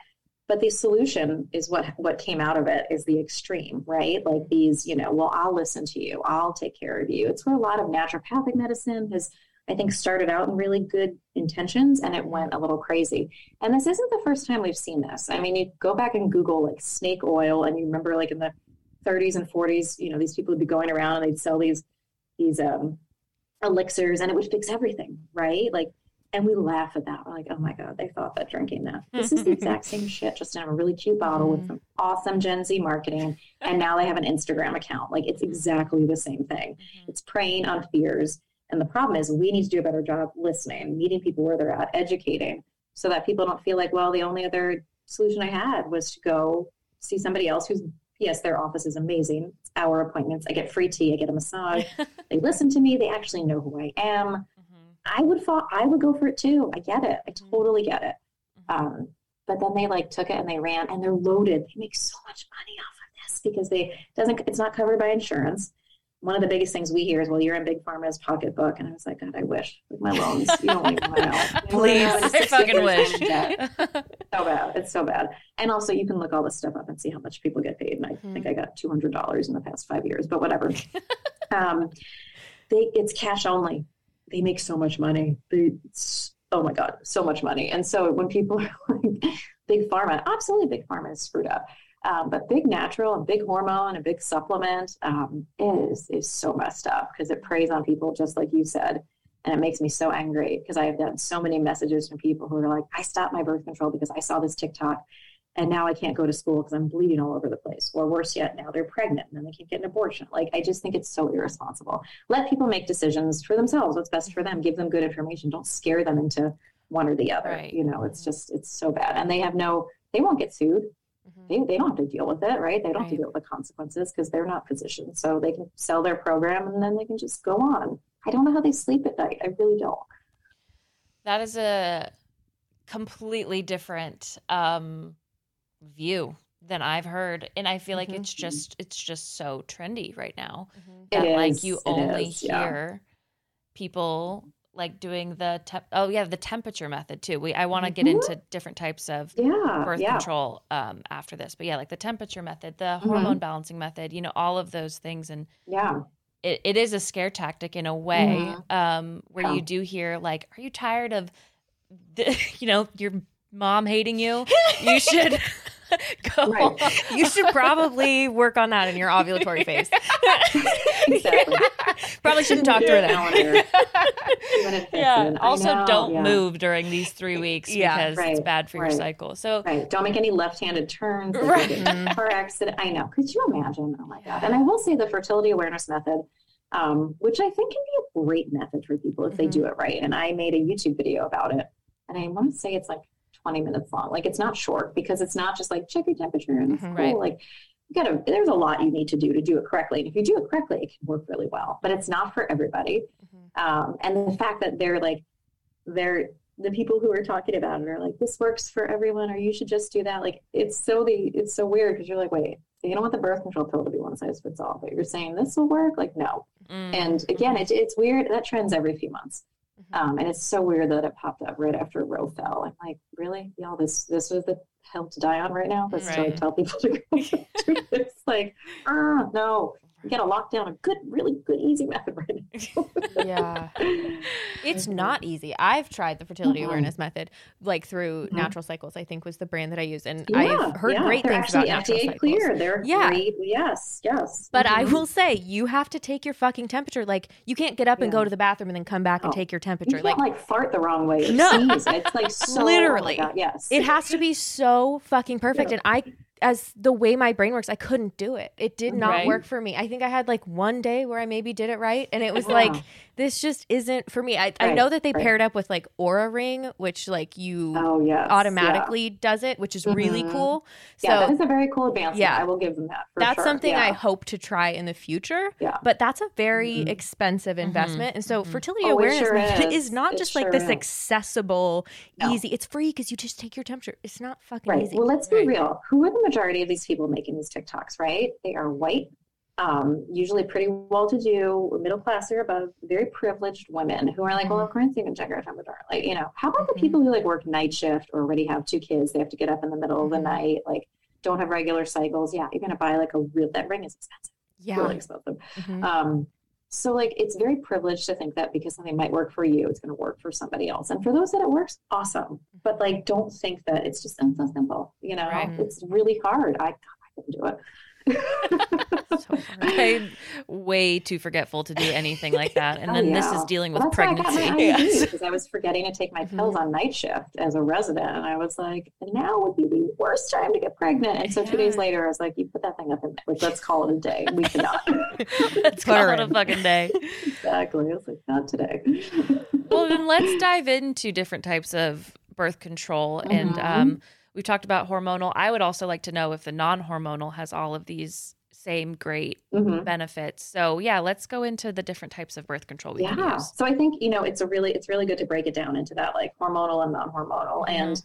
But the solution is what what came out of it is the extreme, right? Like these, you know, well, I'll listen to you, I'll take care of you. It's where a lot of naturopathic medicine has, I think, started out in really good intentions and it went a little crazy. And this isn't the first time we've seen this. I mean, you go back and Google like snake oil, and you remember like in the 30s and 40s, you know, these people would be going around and they'd sell these these um elixirs and it would fix everything, right? Like and we laugh at that. We're like, oh my God, they thought that drinking that. This is the *laughs* exact same shit, just in a really cute bottle with mm-hmm. some awesome Gen Z marketing. And now they have an Instagram account. Like it's mm-hmm. exactly the same thing. Mm-hmm. It's preying on fears. And the problem is we need to do a better job listening, meeting people where they're at, educating, so that people don't feel like, well, the only other solution I had was to go see somebody else who's yes, their office is amazing. It's hour appointments. I get free tea, I get a massage. *laughs* they listen to me, they actually know who I am. Mhm. I would fall, I would go for it too. I get it. I totally get it. Um, but then they like took it and they ran and they're loaded. They make so much money off of this because they doesn't it's not covered by insurance. One of the biggest things we hear is, "Well, you're in Big Pharma's pocketbook," and I was like, "God, I wish with my loans, you don't even want to *laughs* know." Please, I fucking wish. *laughs* so bad. It's so bad. And also, you can look all this stuff up and see how much people get paid. And I Mhm. think I got two hundred dollars in the past five years, but whatever. *laughs* um, they it's cash only. They make so much money. They, oh my god, so much money. And so when people are like, big pharma, absolutely, big pharma is screwed up. Um, but big natural and big hormone and big supplement um, is is so messed up because it preys on people just like you said, and it makes me so angry because I have gotten so many messages from people who are like, I stopped my birth control because I saw this TikTok, and now I can't go to school because I'm bleeding all over the place. Or worse yet, now they're pregnant and then they can't get an abortion. Like I just think it's so irresponsible. Let people make decisions for themselves. What's best for them. Give them good information. Don't scare them into one or the other. Right. You know, it's just it's so bad, and they have no. They won't get sued. They, they don't have to deal with it, right? They don't have to deal with the consequences because they're not physicians. So they can sell their program and then they can just go on. I don't know how they sleep at night. I really don't. That is a completely different um, view than I've heard, and I feel like Mhm. it's just it's just so trendy right now Mhm. That like you only is, yeah. hear people like doing the temp. Oh yeah, the temperature method too. We I want to get Mhm. into different types of Yeah. birth yeah. control um, after this, but yeah, like the temperature method, the Mhm. hormone balancing method, you know, all of those things, and Yeah. it, it is a scare tactic in a way Mhm. um, where Yeah. you do hear like, "Are you tired of, the, *laughs* you know, your mom hating you? You *laughs* should *laughs* go." Right. You should probably work on that in your ovulatory phase. Exactly. *laughs* probably shouldn't talk through that. Calendar. *laughs* See when it fits Yeah. Also, know, don't yeah. move during these three weeks Yeah. because it's bad for your cycle. So Right. Don't make any left-handed turns. Like Right. you get in a car accident. I know. Could you imagine? Oh my god. And I will say the fertility awareness method, um, which I think can be a great method for people if they Mm-hmm. do it right. And I made a YouTube video about it, and I want to say it's like 20 minutes long. Like it's not short because it's not just like check your temperature and it's Mhm. cool. Right. Like you gotta. There's a lot you need to do to do it correctly. And if you do it correctly, it can work really well. But it's not for everybody. Mhm. Um, and the fact that they're like they're the people who are talking about it are like this works for everyone or you should just do that like it's so the it's so weird because you're like wait so you don't want the birth control pill to be one size fits all but you're saying this will work like no mm, and again it, it's weird that trends every few months Mhm. um, and it's so weird that it popped up right after Roe fell. I'm like, really, y'all? This this was the hill to die on right now. To Right. tell people to go *laughs* do *laughs* this. Like, ah, no, got to lock down a good, really good, easy method right now. *laughs* Yeah. It's not easy. I've tried the fertility Mhm. awareness method, like through Mhm. Natural Cycles. I think was the brand that I use, and Yeah, I've heard yeah, great they're things about Natural FDA Cycles. clear. They're Yeah. great. Yes, yes. But I Mhm. will say, you have to take your fucking temperature. Like, you can't get up and go to the bathroom and then come back and Oh. take your You temperature. can't Like, like, fart the wrong way No. sneeze. It's like *laughs* so Literally. Oh yes. it has to be so fucking perfect. Yeah. And I, as the way my brain works, I couldn't do it. It did not Right. work for me. I think I had like one day where I maybe did it right, and it was Yeah. like, this just isn't for me. I, I know that they right. paired up with like Oura Ring, which like you oh yes, automatically does it, which is really Mhm. cool. So Yeah, yeah that is a very cool advancement. Yeah. I will give them that. For that's sure. something I hope to try in the future. Yeah. But that's a very Mhm. expensive investment. And so Mhm. fertility Oh, awareness sure *laughs* is. is not It just like this is. accessible, No. easy. It's free because you just take your temperature. It's not fucking Right. easy. Well, let's Right. be real. Who the majority of these people making these TikToks, right? They are white, um, usually pretty well to do, middle class or above, very privileged women who are like, well, of course you can check our temperature. Like, you know, how about the people who like work night shift or already have two kids? They have to get up in the middle of the Mhm. night, like, don't have regular cycles. Yeah, you're going to buy like a real, that ring is expensive, yeah. really expensive. Mhm. Um, so like it's very privileged to think that because something might work for you, it's going to work for somebody else. And for those that it works, awesome. Mm-hmm. But like, don't think that it's just so simple. You know, Right. it's really hard. I, I couldn't do it. *laughs* So. I'm way too forgetful to do anything like that. And *laughs* Oh, then this is dealing with that's why I pregnancy. Yes. *laughs* Because I was forgetting to take my pills Mhm. on night shift as a resident, and I was like, now would be the worst time to get pregnant. And so two days later, I was like, you put that thing up in like, let's call it a day. We cannot. Let's Put call it a fucking day. exactly. I was like, not today. well then let's dive into different types of birth control and Mhm. um, we've talked about hormonal. I would also like to know if the non-hormonal has all of these same great Mhm. benefits. So yeah let's go into the different types of birth control we can yeah. use. So i think you know it's a really it's really good to break it down into that like hormonal and non-hormonal. Mhm. and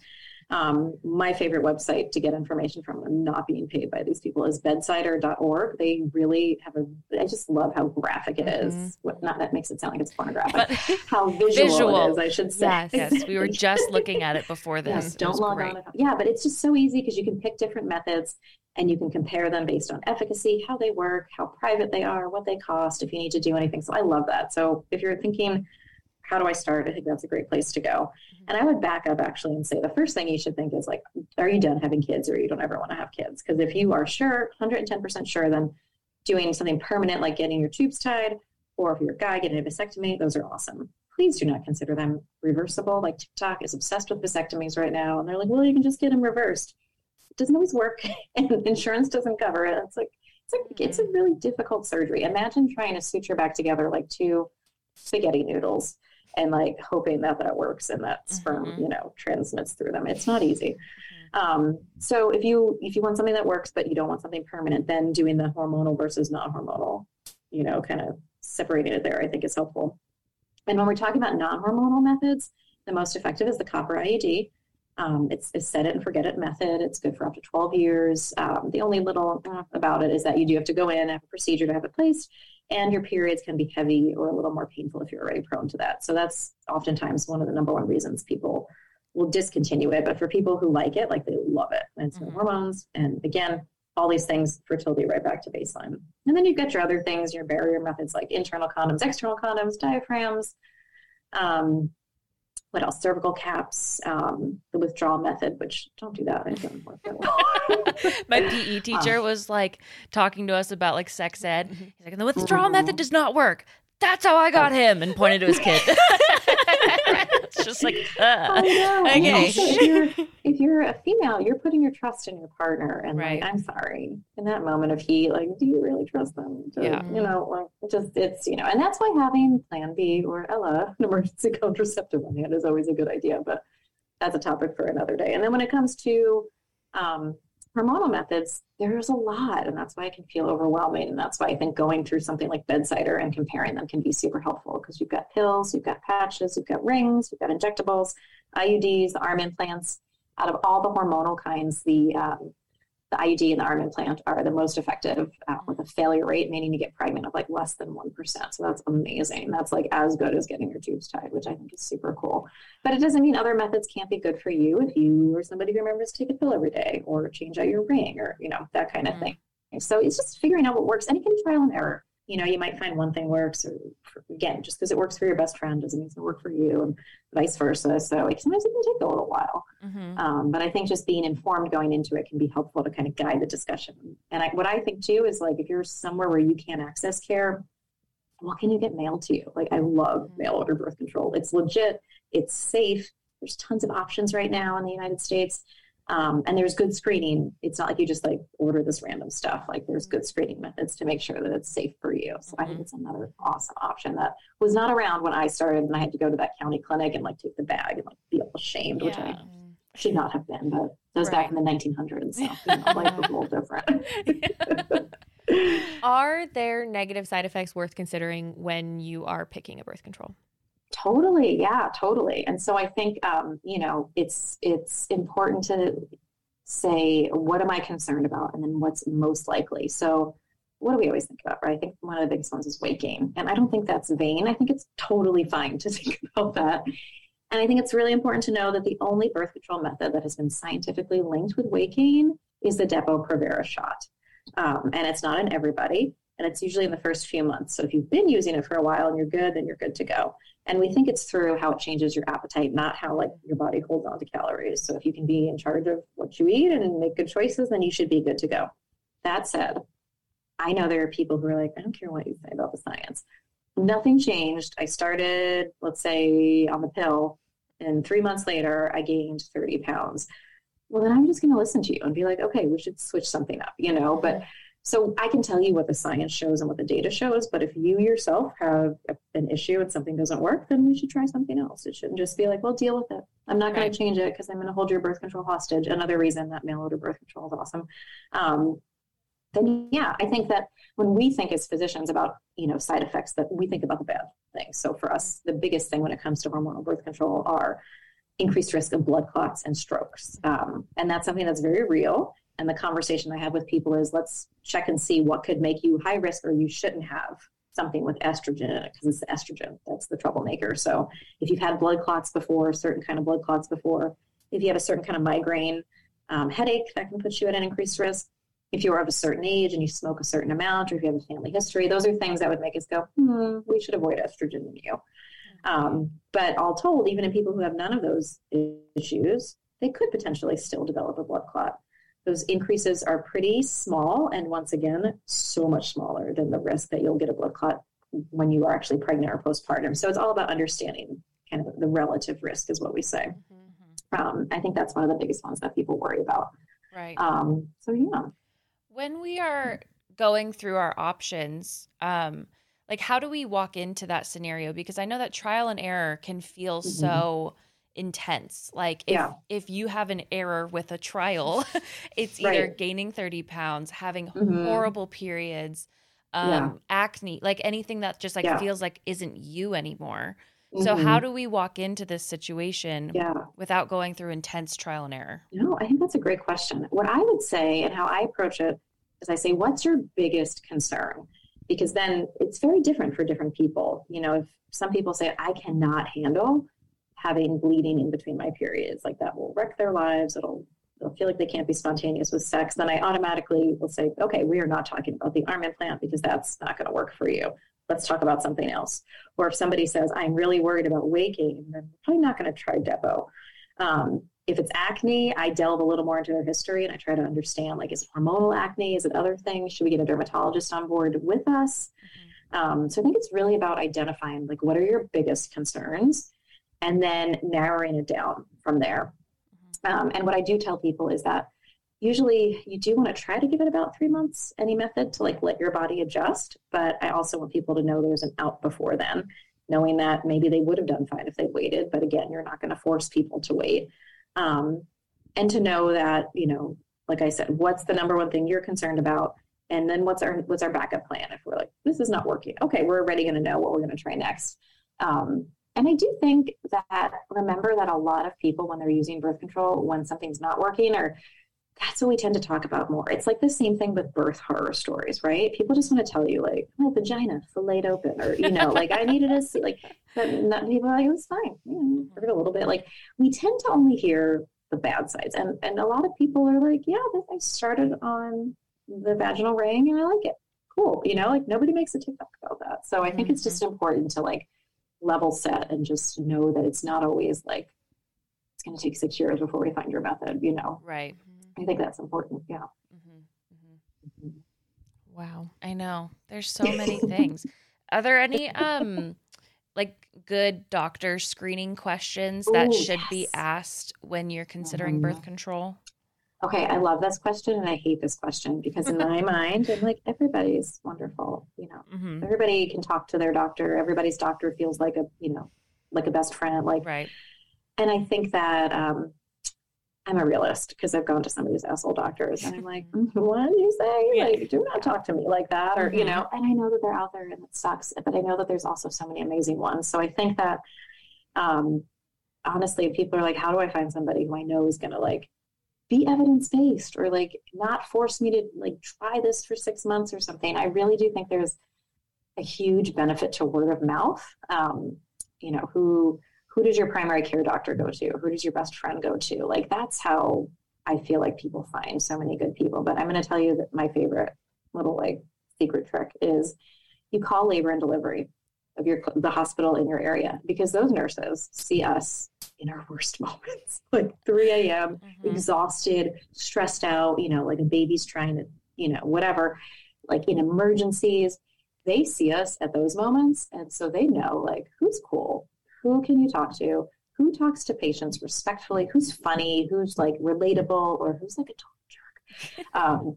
um, my favorite website to get information from i'm not being paid by these people is bedsider.org they really have a i just love how graphic it is. Mhm. What, not that makes it sound like it's pornographic but *laughs* how visual, Visual. it is i should say Yes. yes we were just looking at it before *laughs* this Yes, don't log great. on. Yeah, but it's just so easy because you can pick different methods and you can compare them based on efficacy, how they work, how private they are, what they cost, if you need to do anything. So I love that. So if you're thinking, how do I start? I think that's a great place to go. Mm-hmm. And I would back up actually and say the first thing you should think is like, are you done having kids or you don't ever want to have kids? Because if you are sure, 110% sure, then doing something permanent like getting your tubes tied, or if you're a guy getting a vasectomy, those are awesome please do not consider them reversible. Like TikTok is obsessed with vasectomies right now, and they're like, well, you can just get them reversed. It doesn't always work, *laughs* and insurance doesn't cover it. It's like it's like it's a mm-hmm. really difficult surgery. Imagine trying to suture back together like two spaghetti noodles and like hoping that that works and that sperm Mhm. you know transmits through them. It's not easy. Um, so if you if you want something that works but you don't want something permanent, then doing the hormonal versus non-hormonal, you know, kind of separating it there, I think is helpful. And when we're talking about non-hormonal methods, the most effective is the copper IUD. Um, it's a set it and forget it method. It's good for up to 12 years. Um, the only little uh, about it is that you do have to go in and have a procedure to have it placed, and your periods can be heavy or a little more painful if you're already prone to that. So that's oftentimes one of the number one reasons people will discontinue it. But for people who like it, like they love it, and it's no Mhm. hormones. And again, all these things, fertility right back to baseline. And then you've got your other things, your barrier methods like internal condoms, external condoms, diaphragms. Um, what else? Cervical caps, um, the withdrawal method, which don't do that. It doesn't work that. *laughs* My PE *laughs* teacher was like talking to us about like sex ed. Mm-hmm. He's like, and the withdrawal method does not work. That's how I got him, and pointed to his kid. *laughs* it's just like, *laughs* uh, okay. also, if, you're, *laughs* if you're a female, you're putting your trust in your partner. And Right. like, I'm sorry, in that moment of heat, like, do you really trust them? To, Yeah. You know, like, just, it's, you know, and that's why having Plan B or Ella, *laughs* an emergency contraceptive on hand, is always a good idea. But that's a topic for another day. And then when it comes to um, hormonal methods, there's a lot, and that's why it can feel overwhelming. And that's why I think going through something like Bedsider and comparing them can be super helpful because you've got pills, you've got patches, you've got rings, you've got injectables, IUDs, arm implants. Out of all the hormonal kinds, the um, the IUD and the arm implant are the most effective uh, with a failure rate, meaning you get pregnant of like less than 1%. So that's amazing. That's like as good as getting your tubes tied, which I think is super cool. But it doesn't mean other methods can't be good for you if you or somebody who remembers to take a pill every day or change out your ring or, you know, that kind of Mhm. thing. So it's just figuring out what works and it can be trial and error. You know, you might find one thing works or again, just because it works for your best friend doesn't mean it's going to work for you and vice versa. So like, sometimes it can take a little while. mhm. Um, but I think just being informed going into it can be helpful to kind of guide the discussion. And I, what I think too is like if you're somewhere where you can't access care, what can you get mailed to you? Like I love mail order birth control. It's legit. It's safe. There's tons of options right now in the United States. Um, and there's good screening. It's not like you just like order this random stuff. Like there's good screening methods to make sure that it's safe for you. So I think it's another awesome option that was not around when I started and I had to go to that county clinic and like take the bag and like be all ashamed, which I should not have been, but that was back in the 1900s. So you know, life was a little *laughs* different. *laughs* Are there negative side effects worth considering when you are picking a birth control? Totally, yeah, totally. And so I think um, you know it's it's important to say what am I concerned about, and then what's most likely. So what do we always think about, right? I think one of the biggest ones is weight gain, and I don't think that's vain. I think it's totally fine to *laughs* think about that. And I think it's really important to know that the only birth control method that has been scientifically linked with weight gain is the Depo-Provera shot. Um, and it's not in everybody, and it's usually in the first few months. So if you've been using it for a while and you're good, then you're good to go. And we think it's through how it changes your appetite, not how like your body holds on to calories. So if you can be in charge of what you eat and make good choices, then you should be good to go. That said, I know there are people who are like, I don't care what you say about the science. Nothing changed. I started, let's say, on the pill, and three months later, I gained 30 pounds. Well, then I'm just going to listen to you and be like, okay, we should switch something up, you know? But so I can tell you what the science shows and what the data shows, but if you yourself have an issue and something doesn't work, then we should try something else. It shouldn't just be like, well, deal with it. I'm not going to change it because I'm going to hold your birth control hostage. Another reason that mail order birth control is awesome. Um, then yeah, I think that when we think as physicians about you know side effects, that we think about the bad things. So for us, the biggest thing when it comes to hormonal birth control are increased risk of blood clots and strokes, um, and that's something that's very real. And the conversation I have with people is let's check and see what could make you high risk or you shouldn't have something with estrogen in it because it's the estrogen that's the troublemaker. So if you've had blood clots before, certain kind of blood clots before, if you have a certain kind of migraine, um, headache, that can put you at an increased risk. If you're of a certain age and you smoke a certain amount, or if you have a family history, those are things that would make us go, hmm, we should avoid estrogen in you. Um, but all told, even in people who have none of those issues, they could potentially still develop a blood clot. Those increases are pretty small, and once again, so much smaller than the risk that you'll get a blood clot when you are actually pregnant or postpartum. So it's all about understanding kind of the relative risk, is what we say. Um, I think that's one of the biggest ones that people worry about. Right. Um, so yeah, when we are going through our options um like how do we walk into that scenario because i know that trial and error can feel Mhm. so intense like if Yeah. if you have an error with a trial *laughs* *laughs* it's either Right. gaining 30 pounds having Mhm. horrible periods um Yeah. acne like anything that just like Yeah. feels like isn't you anymore so how Mhm. do we walk into this situation without going through intense trial and error No, I think that's a great question. What I would say and how I approach it is I say, what's your biggest concern? Because then it's very different for different people. You know, if some people say, I cannot handle having bleeding in between my periods, like that will wreck their lives, it'll they'll feel like they can't be spontaneous with sex, then I automatically will say, okay, we are not talking about the arm implant because that's not going to work for you. Let's talk about something else. Or if somebody says, I'm really worried about weight gain, then I'm probably not going to try Depo. Um, if it's acne, I delve a little more into their history and I try to understand like, is it hormonal acne? Is it other things? Should we get a dermatologist on board with us? Mm-hmm. Um, so I think it's really about identifying like, what are your biggest concerns? And then narrowing it down from there. Mm-hmm. Um, and what I do tell people is that usually you do want to try to give it about three months, any method to like let your body adjust. But I also want people to know there's an out before then, knowing that maybe they would have done fine if they waited. But again, you're not going to force people to wait. Um, and to know that, you know, like I said, what's the number one thing you're concerned about? And then what's our what's our backup plan if we're like, this is not working? Okay, we're already going to know what we're going to try next. Um, and I do think that remember that a lot of people, when they're using birth control, when something's not working, or that's what we tend to talk about more. It's like the same thing with birth horror stories, right? People just want to tell you, like, my vagina filleted open, or, you know, like I needed see, like, but not, people are like, it was fine. You know, hurt a little bit. Like, we tend to only hear the bad sides. And, and a lot of people are like, yeah, I started on the vaginal ring and I like it. Cool. You know, like nobody makes a TikTok about that. So I think mm-hmm. it's just important to like level set and just know that it's not always like it's going to take six years before we find your method, you know? Right. I think that's important. Yeah. Mm-hmm. Mm-hmm. Wow. I know. There's so *laughs* many things. Are there any um like good doctor screening questions Ooh, that should yes. be asked when you're considering mm-hmm. birth control? Okay, I love this question and I hate this question because in my *laughs* mind, I'm like, everybody's wonderful. You know, mm-hmm. everybody can talk to their doctor. Everybody's doctor feels like a, you know, like a best friend. Like, right. And I think that um, I'm a realist because I've gone to some of these asshole doctors and I'm like, *laughs* what do you say? Like, do not talk to me like that. Or, mm-hmm. you know, and I know that they're out there and it sucks, but I know that there's also so many amazing ones. So I think that, um, honestly, people are like, how do I find somebody who I know is going to like be evidence based or like not force me to like try this for six months or something. I really do think there's a huge benefit to word of mouth. Um, you know, who who does your primary care doctor go to? Who does your best friend go to? Like that's how I feel like people find so many good people. But I'm going to tell you that my favorite little like secret trick is you call labor and delivery of your the hospital in your area because those nurses see us in our worst *laughs* moments, like 3 a.m., mm-hmm. exhausted, stressed out, you know, like a baby's trying to, you know, whatever, like in emergencies. They see us at those moments. And so they know, like, who's cool? Who can you talk to? Who talks to patients respectfully? Who's funny? Who's like relatable? Or who's like a total jerk? *laughs* Um,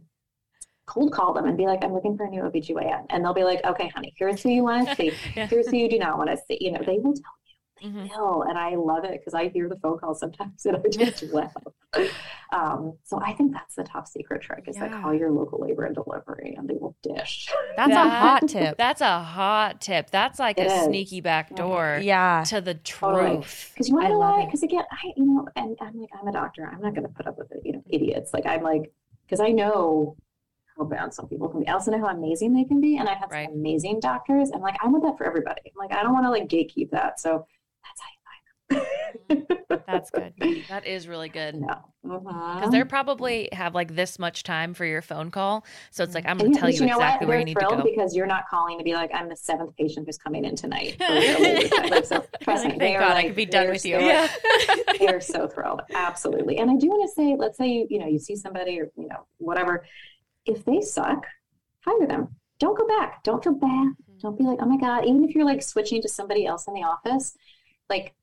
cold call them and be like, I'm looking for a new OBGYN. And they'll be like, okay, honey, here's who you want to see. *laughs* Here's who you do not want to see. You know, they will tell mm-hmm. will. And I love it because I hear the phone call sometimes *laughs* and I just laugh. Um, so I think that's the top secret trick is yeah. that call your local labor and delivery and they will dish. *laughs* That's that, a hot tip. That's a hot tip. That's like it a is. sneaky back door yeah. to the truth. Because you want to know why? Because again, I, you know, and I'm like, I'm a doctor. I'm not going to put up with it, you know, idiots. Like I'm like, because I know how bad some people can be. I also know how amazing they can be. And I've had right. some amazing doctors. And like, I want that for everybody. Like, I don't want to like gatekeep that. So that's how you find them. *laughs* that's good. That is really good. No. Because uh-huh. they probably have like this much time for your phone call. So it's like, I'm going to tell you, you know exactly where you need to go. Because you're not calling to be like, I'm the seventh patient who's coming in tonight. *laughs* like, so trust me, are God, like, I could be done with you. yeah. *laughs* they're so thrilled. Absolutely. And I do want to say, let's say you, you know, you see somebody or, you know, whatever. If they suck, hire them. Don't go back. Don't feel bad. Mm-hmm. Don't be like, oh my God. Even if you're like switching to somebody else in the office, like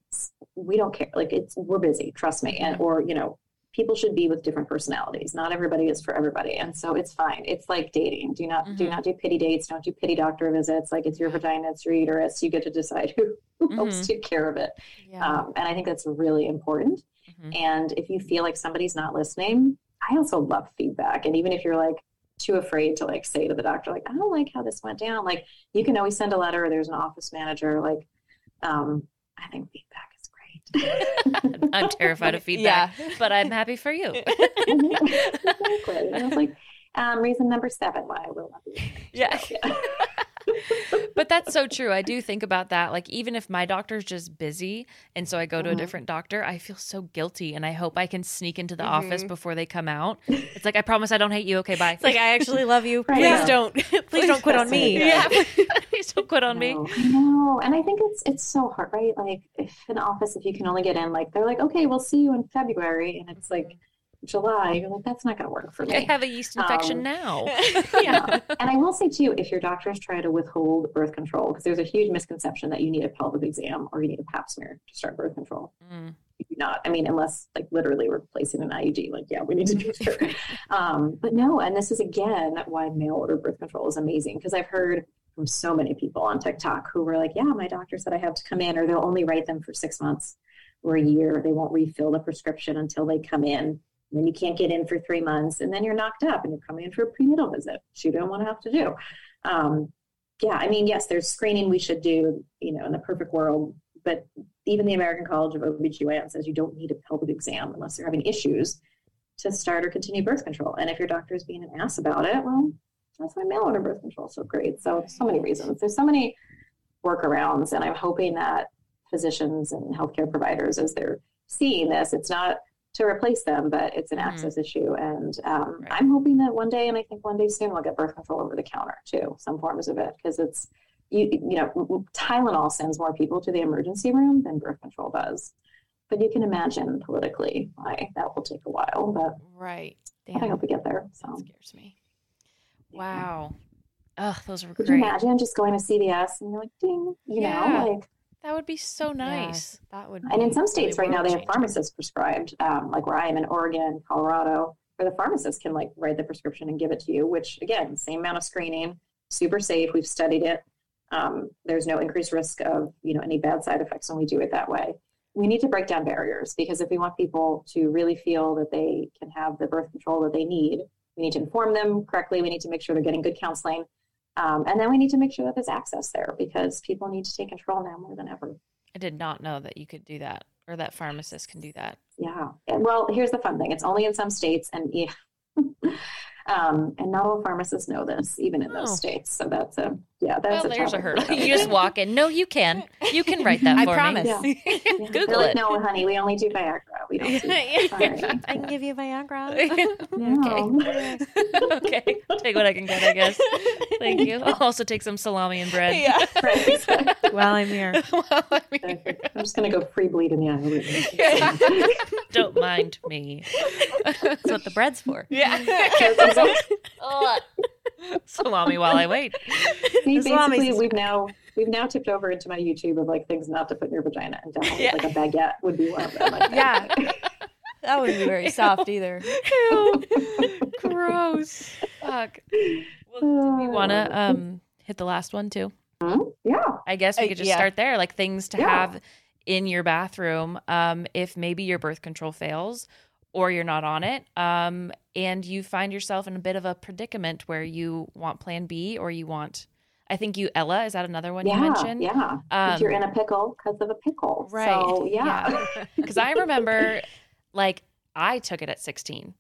we don't care like it's we're busy trust me and or you know people should be with different personalities. Not everybody is for everybody and so it's fine. It's like dating. Do not mm-hmm. do not do pity dates. Don't do pity doctor visits. Like it's your vagina it's your uterus. You get to decide *laughs* who, who mm-hmm. helps take care of it. Yeah. um, and i think that's really important. Mm-hmm. and if you feel like somebody's not listening i also love feedback. And even if you're like too afraid to like say to the doctor like i don't like how this went down like you can always send a letter there's an office manager like um, I think feedback is great. *laughs* I'm terrified of feedback, yeah. but I'm happy for you. *laughs* exactly. I was like, um, reason number seven why I will not be. Yeah. yeah. *laughs* but that's so true. I do think about that. Like, even if my doctor's just busy and so I go to a Mhm. different doctor, I feel so guilty and I hope I can sneak into the office Mhm. before they come out. It's like, I promise I don't hate you. Okay, bye. It's like I actually love you. *laughs* Right. *laughs* Please Yeah. don't. Please don't quit on me. it, yeah, please don't quit on me. No, I know. And I think it's it's so hard, right? Like if an office, if you can only get in, like they're like, okay, we'll see you in February, and it's like July. You're like, that's not going to work for me. I have a yeast infection Um, now. *laughs* yeah. And I will say too, if your doctors try to withhold birth control, because there's a huge misconception that you need a pelvic exam or you need a pap smear to start birth control. Mm. You do not. I mean, unless like literally replacing an IUD, like yeah, we need to do sure. *laughs* Um, but no, and this is again why mail order birth control is amazing because I've heard from so many people on TikTok who were like, yeah, my doctor said I have to come in, or they'll only write them for six months or a year. They won't refill the prescription until they come in. And then you can't get in for three months, and then you're knocked up, and you're coming in for a prenatal visit, which you don't want to have to do. Um, yeah, I mean, yes, there's screening we should do, you know, in the perfect world, but even the American College of OBGYN says you don't need a pelvic exam unless you're having issues to start or continue birth control. And if your doctor is being an ass about it, well, that's why mail order birth control is so great. So so many reasons. There's so many workarounds, and I'm hoping that physicians and healthcare providers, as they're seeing this, it's not to replace them, but it's an Mhm. access issue. And um, Right. I'm hoping that one day, and I think one day soon, we'll get birth control over the counter too, some forms of it, because it's you, you know, Tylenol sends more people to the emergency room than birth control does. But you can imagine politically why that will take a while, but Right. I hope we get there. So, That scares me. Wow. Ugh, those were could you great. imagine just going to CVS and you're like, ding, you Yeah. know, like, That would be so nice. Yes, that would. and in some states really right now, they have pharmacists prescribed, um, like where I am in Oregon, Colorado, where the pharmacist can like write the prescription and give it to you, which again, same amount of screening, super safe. We've studied it. Um, there's no increased risk of, you know, any bad side effects when we do it that way. We need to break down barriers because if we want people to really feel that they can have the birth control that they need, we need to inform them correctly. We need to make sure they're getting good counseling. Um, and then we need to make sure that there's access there because people need to take control now more than ever. I did not know that you could do that or that pharmacists can do that. Yeah. Well, here's the fun thing. It's only in some states, and yeah, *laughs* um, and not all pharmacists know this, even in those Oh. states. So that's a yeah. That's well, a there's a hurdle. *laughs* you just walk in. No, you can. You can write that I for promise. me. Yeah. *laughs* Yeah. Google They're like, it. no, honey, we only do Viagra. We don't *laughs* do. Sorry. I can give you Viagra. No. okay. Take what I can get, I guess. Thank you. I'll also take some salami and bread. yeah. Right, exactly. While I'm here. Well, I mean, I'm just gonna go free bleed in the eye. don't mind me. That's what the bread's for. Yeah. Ugh. *laughs* salami while I wait. *laughs* See, basically, is we've now we've now tipped over into my YouTube of like things not to put in your vagina, and definitely Yeah. like a baguette would be one of them. I. *laughs* Yeah. That wouldn't be very soft either. Ew. Gross. Fuck. Well, do we want to um hit the last one too? Hmm? Yeah. I guess we Uh, could just yeah. start there, like things to Yeah. have in your bathroom um, if maybe your birth control fails or you're not on it, um, and you find yourself in a bit of a predicament where you want Plan B or you want. I think you Ella is that another one yeah. you mentioned? Yeah. Um, you're in a pickle because of a pickle. Right. So yeah. Because *laughs* *laughs* I remember, like, I took it at 16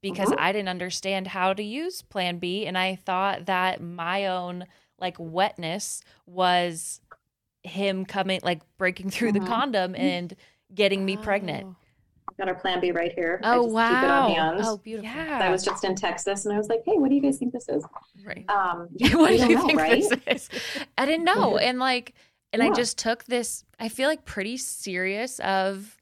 because Mhm. I didn't understand how to use Plan B. And I thought that my own, like, wetness was him coming, like, breaking through the Mhm. condom and getting me pregnant. Got our plan B right here. I Oh, just wow. Keep it on hand. Oh, beautiful. Yeah. I was just in Texas and I was like, hey, what do you guys think this is? Right. Um, *laughs* what do you know, think right? this is? I didn't know. And, like, and I just took this, I feel like, pretty serious of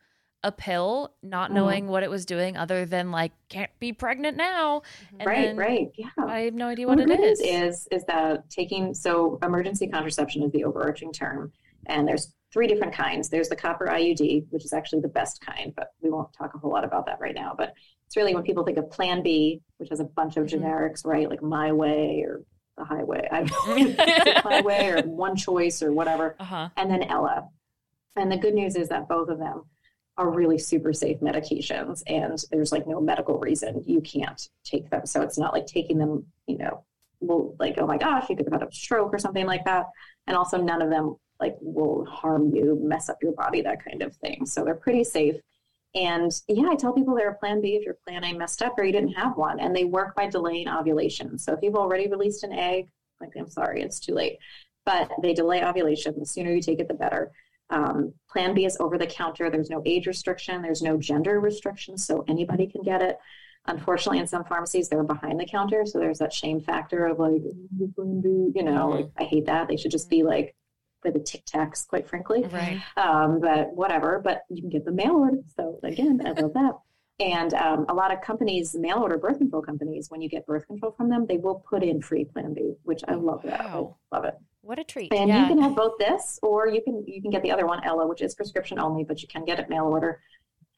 a pill, not Mhm. knowing what it was doing other than, like, can't be pregnant now. And right, then right. Yeah. I have no idea Well, what the it is. is is that taking so emergency contraception is the overarching term, and there's three different kinds. There's the copper IUD, which is actually the best kind, but we won't talk a whole lot about that right now. But it's really when people think of Plan B, which has a bunch of Mhm. generics, right, like My Way or the Highway, I don't *laughs* My Way or One Choice or whatever, Uh huh. and then Ella. And the good news is that both of them are really super safe medications and there's like no medical reason you can't take them. So it's not like taking them, you know, will like, oh my gosh, you could have had a stroke or something like that. And also none of them like will harm you, mess up your body, that kind of thing. So they're pretty safe. And yeah, I tell people they're a plan B if your plan A messed up or you didn't have one. And they work by delaying ovulation. So if you've already released an egg Like, I'm sorry, it's too late. But they delay ovulation. The sooner you take it, the better. Um, Plan B is over the counter. There's no age restriction. There's no gender restriction, so anybody can get it. Unfortunately, in some pharmacies, they're behind the counter, so there's that shame factor of like, you know, like, I hate that. They should just be like by the Tic Tacs, quite frankly. Right. Um, but whatever. But you can get the mail order. So again, I love that. And um, a lot of companies, mail order birth control companies, when you get birth control from them, they will put in free Plan B, which I love that. I love it. What a treat. And yeah. you can have both this, or you can you can get the other one, Ella, which is prescription only, but you can get it mail order.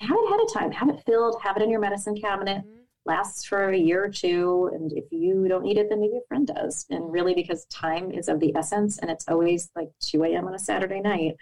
Have it ahead of time. Have it filled. Have it in your medicine cabinet. Mhm. Lasts for a year or two, and if you don't need it, then maybe a friend does. And really, because time is of the essence, and it's always like 2 a.m. on a Saturday night.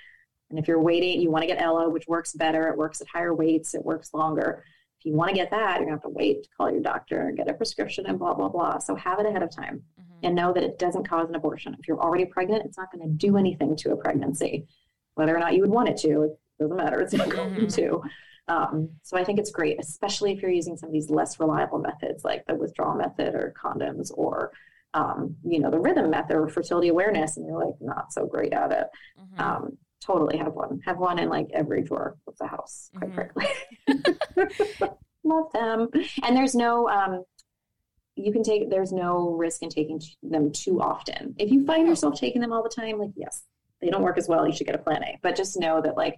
And if you're waiting, you want to get Ella, which works better. It works at higher weights. It works longer. If you want to get that, you're gonna have to wait to call your doctor and get a prescription and blah blah blah. So have it ahead of time Mhm. and know that it doesn't cause an abortion. If you're already pregnant, it's not going to do anything to a pregnancy. Whether or not you would want it to, it doesn't matter. It's not going Mhm. to. Um, so I think it's great, especially if you're using some of these less reliable methods like the withdrawal method or condoms or, um, you know, the rhythm method or fertility awareness, and you're like not so great at it. Mhm. Um, totally have one. Have one in like every drawer of the house, quite Mhm. frankly. *laughs* Love them. And there's no, um, you can take, there's no risk in taking them too often. If you find yourself taking them all the time, like, yes, they don't work as well, you should get a plan A. But just know that, like,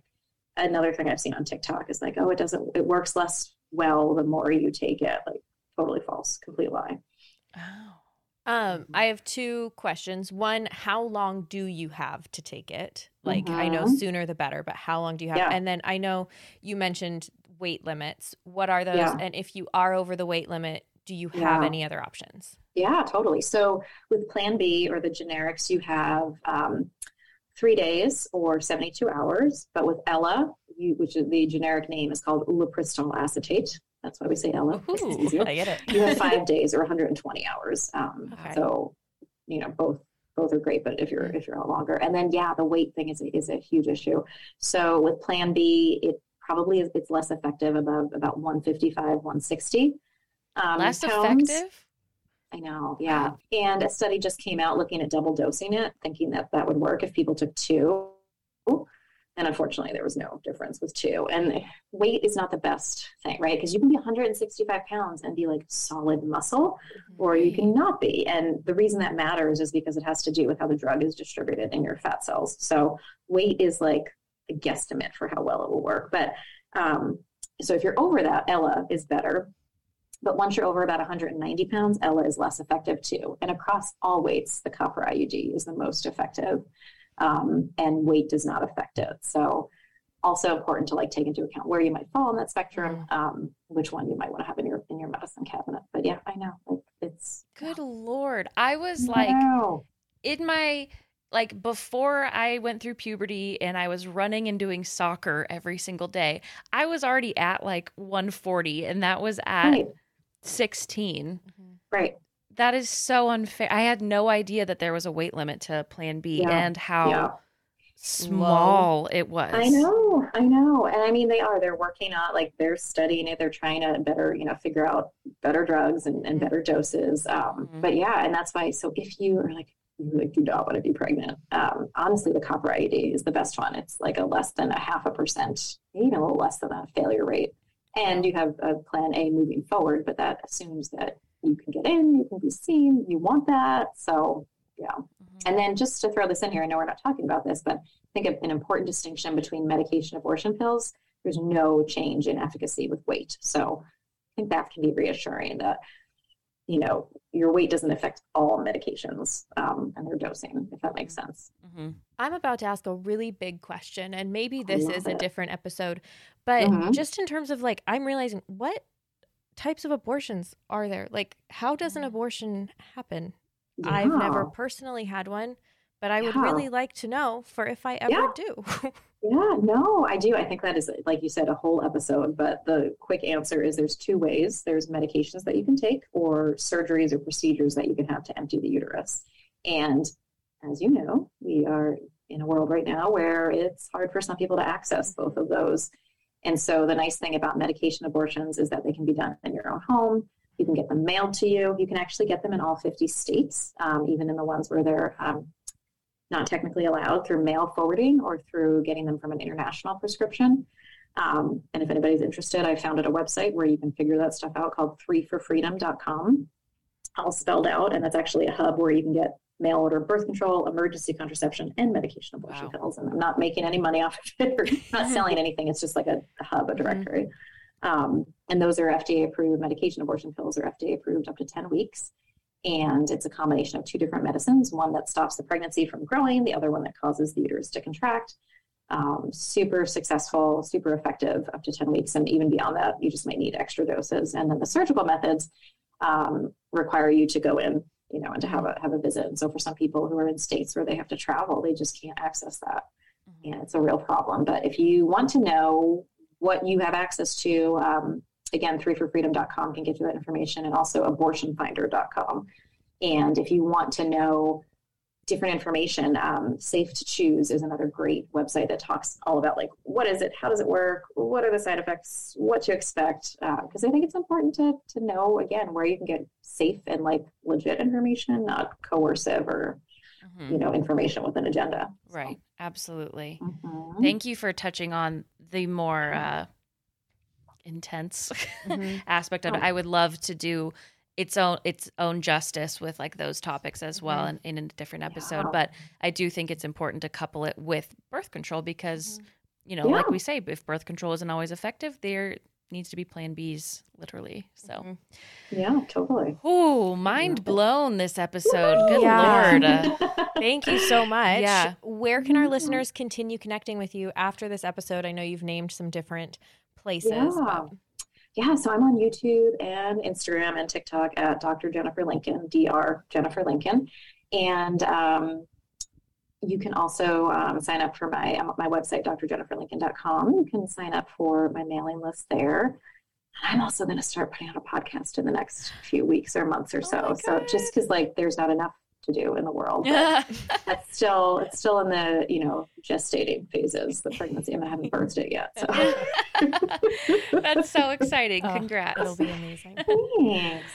another thing I've seen on TikTok is like, oh, it doesn't, it works less well the more you take it. Like, totally false, complete lie. Oh. Um, I have two questions. One, how long do you have to take it? Like, I know Mhm. sooner the better, but how long do you have? Yeah. And then I know you mentioned weight limits. What are those? Yeah. And if you are over the weight limit, do you have Yeah. any other options? Yeah, totally. So with Plan B or the generics, you have um, three days or 72 hours. But with Ella, you, which is the generic name is called ulipristal acetate. That's why we say Ella. *laughs* Ooh. I get it. you have five *laughs* days or 120 hours. Um, Okay. So, you know, both both are great, but if you're if you're out longer, and then yeah, the weight thing is a, is a huge issue. So with Plan B, it probably is it's less effective above about 155, 160. Um, Less pounds. effective? I know, yeah. And a study just came out looking at double dosing it, thinking that that would work if people took two. And unfortunately, there was no difference with two. And weight is not the best thing, right? Because you can be 165 pounds and be like solid muscle, or you can not be. And the reason that matters is because it has to do with how the drug is distributed in your fat cells. So weight is like a guesstimate for how well it will work. But um, so if you're over that, Ella is better. But once you're over about 190 pounds, Ella is less effective too. And across all weights, the copper IUD is the most effective, um, and weight does not affect it. So also important to like take into account where you might fall on that spectrum, um, which one you might want to have in your in your medicine cabinet. But yeah, I know, like it's Good lord. I was like Wow. in my like before I went through puberty and I was running and doing soccer every single day. I was already at like 140 and that was at right, 16. right. That is so unfair. I had no idea that there was a weight limit to plan B Yeah. and how Yeah. small it was. I know, I know. And I mean, they are, they're working on, like, they're studying it. They're trying to better, you know, figure out better drugs and, and better doses. Um, Mhm. But yeah, and that's why, so if you are like, you like do not want to be pregnant, um, honestly, the copper IUD is the best one. It's like a less than a half a percent, even a little less than a failure rate. And you have a plan A moving forward, but that assumes that you can get in, you can be seen, you want that. So, yeah. Mhm. And then just to throw this in here, I know we're not talking about this, but I think an important distinction between medication abortion pills, there's no change in efficacy with weight. So I think that can be reassuring that, you know, your weight doesn't affect all medications um, and their dosing, if that makes sense. Mhm. I'm about to ask a really big question, and maybe this is a different episode, but Mhm. just in terms of like, I'm realizing what types of abortions are there? Like, how does an Mm. abortion happen? I've never personally had one, but I would really like to know for if I ever Yeah. do. *laughs* Yeah, no, I do. I think that is, like you said, a whole episode. But the quick answer is there's two ways there's medications that you can take, or surgeries or procedures that you can have to empty the uterus. And as you know, we are in a world right now where it's hard for some people to access both of those. And so the nice thing about medication abortions is that they can be done in your own home. You can get them mailed to you. You can actually get them in all 50 states, um, even in the ones where they're um, not technically allowed through mail forwarding or through getting them from an international prescription. Um, and if anybody's interested, I founded a website where you can figure that stuff out called threeforfreedom.com, all spelled out. And that's actually a hub where you can get mail order birth control, emergency contraception, and medication abortion Wow. pills. And I'm not making any money off of it or not *laughs* selling anything. It's just like a, a hub, a directory. Um, and those are FDA approved medication abortion pills are FDA approved up to 10 weeks. And it's a combination of two different medicines one that stops the pregnancy from growing, the other one that causes the uterus to contract. Um, super successful, super effective up to 10 weeks. And even beyond that, you just might need extra doses. And then the surgical methods um, require you to go in, you know, and to have a, have a visit. And so for some people who are in states where they have to travel, they just can't access that. And it's a real problem. But if you want to know what you have access to, um, again, threeforfreedom.com can get you that information and also abortionfinder.com. And if you want to know different information, um, Safe to Choose is another great website that talks all about like, what is it? How does it work? What are the side effects? What to expect? Because I think it's important to, to know, again, where you can get safe and like legit information, not coercive or, you know, information with an agenda. So, Right. Absolutely. mhm. Thank you for touching on the more uh, intense *laughs* Mhm. aspect of it. Oh. I would love to do its own its own justice with like those topics as well Mhm. in, in a different episode. Yeah. But I do think it's important to couple it with birth control because Mhm. you know, like we say, if birth control isn't always effective, there needs to be plan Bs, literally. So, Mhm. Yeah, totally. ooh, mind blown this episode. Good Yeah. lord. Uh, *laughs* Thank you so much. Yeah. Where can our listeners continue connecting with you after this episode? I know you've named some different places. Yeah. but- Yeah, so I'm on YouTube and Instagram and TikTok at Dr. Jennifer Lincoln, Dr. Jennifer Lincoln. And um, you can also um, sign up for my um, my website, drjenniferlincoln.com. You can sign up for my mailing list there. I'm also going to start putting out a podcast in the next few weeks or months or so. my so just because like there's not enough to do in the world, but it's still it's still in the you know gestating phases. The pregnancy, and I haven't birthed it yet. So *laughs* That's so exciting. Oh, Congrats. It'll be amazing. thanks.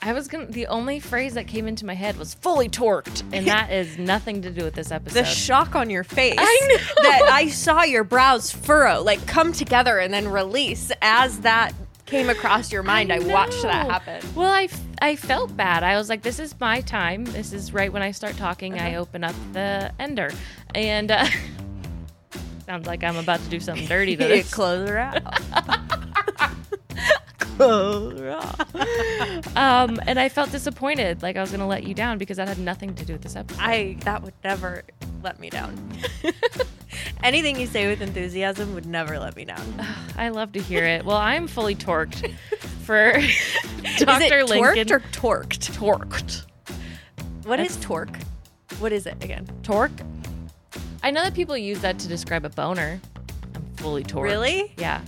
I was gonna. The only phrase that came into my head was "fully torqued," and that is nothing to do with this episode. The shock on your face. I know. that I saw your brows furrow, like come together and then release as that came across your mind. I, watched that happen. Well, I, f- I felt bad. I was like, this is my time. This is right when I start talking. I Uh-huh. open up the ender, and uh, *laughs* sounds like I'm about to do something dirty to *laughs* this. Close her out. *laughs* *laughs* um, and I felt disappointed, like I was gonna let you down because that had nothing to do with this episode. I that would never let me down. *laughs* Anything you say with enthusiasm would never let me down. *sighs* I love to hear it. Well, I'm fully torqued *laughs* for Dr. Lincoln. torqued or torqued? torqued. What is torque? What is it again? Torque. I know that people use that to describe a boner. I'm fully torqued. Really? Yeah.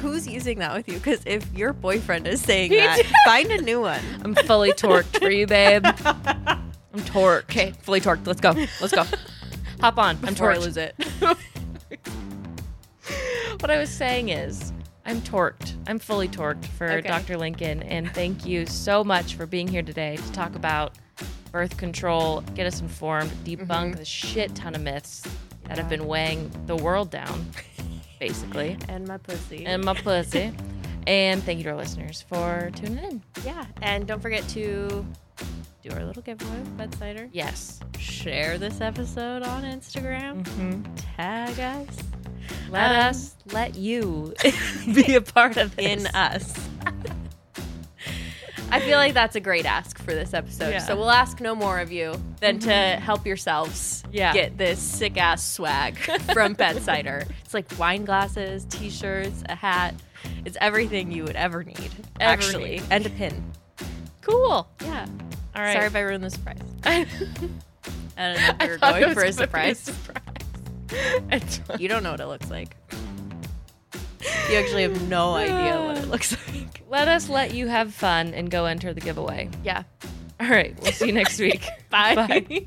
Who's using that with you? Because if your boyfriend is saying Me that, too. find a new one. I'm fully torqued for you, babe. I'm torqued. Okay, fully torqued. Let's go. Let's go. *laughs* Hop on. I'm Before I torqued. lose it. *laughs* what I was saying is, I'm torqued. I'm fully torqued for Okay. Dr. Lincoln. And thank you so much for being here today to talk about birth control, get us informed, debunk mm-hmm. the shit ton of myths that have been weighing the world down, basically, And my pussy. and my pussy. And thank you to our listeners for tuning in. yeah. And don't forget to do our little giveaway with Bedsider. Yes. Share this episode on Instagram. Mm-hmm. Tag us. Let Um, us let you *laughs* be a part of this. in us. *laughs* I feel like that's a great ask for this episode. Yeah. So we'll ask no more of you than to mm-hmm. help yourselves Yeah. get this sick ass swag *laughs* from Bedsider. It's like wine glasses, t shirts, a hat. It's everything you would ever need, Ever actually. need. And a pin. Cool. Yeah. All right. Sorry if I ruined the surprise. *laughs* I don't know if we were going for a surprise. surprise. *laughs* You don't know what it looks like. *laughs* You actually have no idea what it looks *laughs* like. Let us let you have fun and go enter the giveaway. Yeah. All right. We'll see you next week. *laughs* Bye. Bye.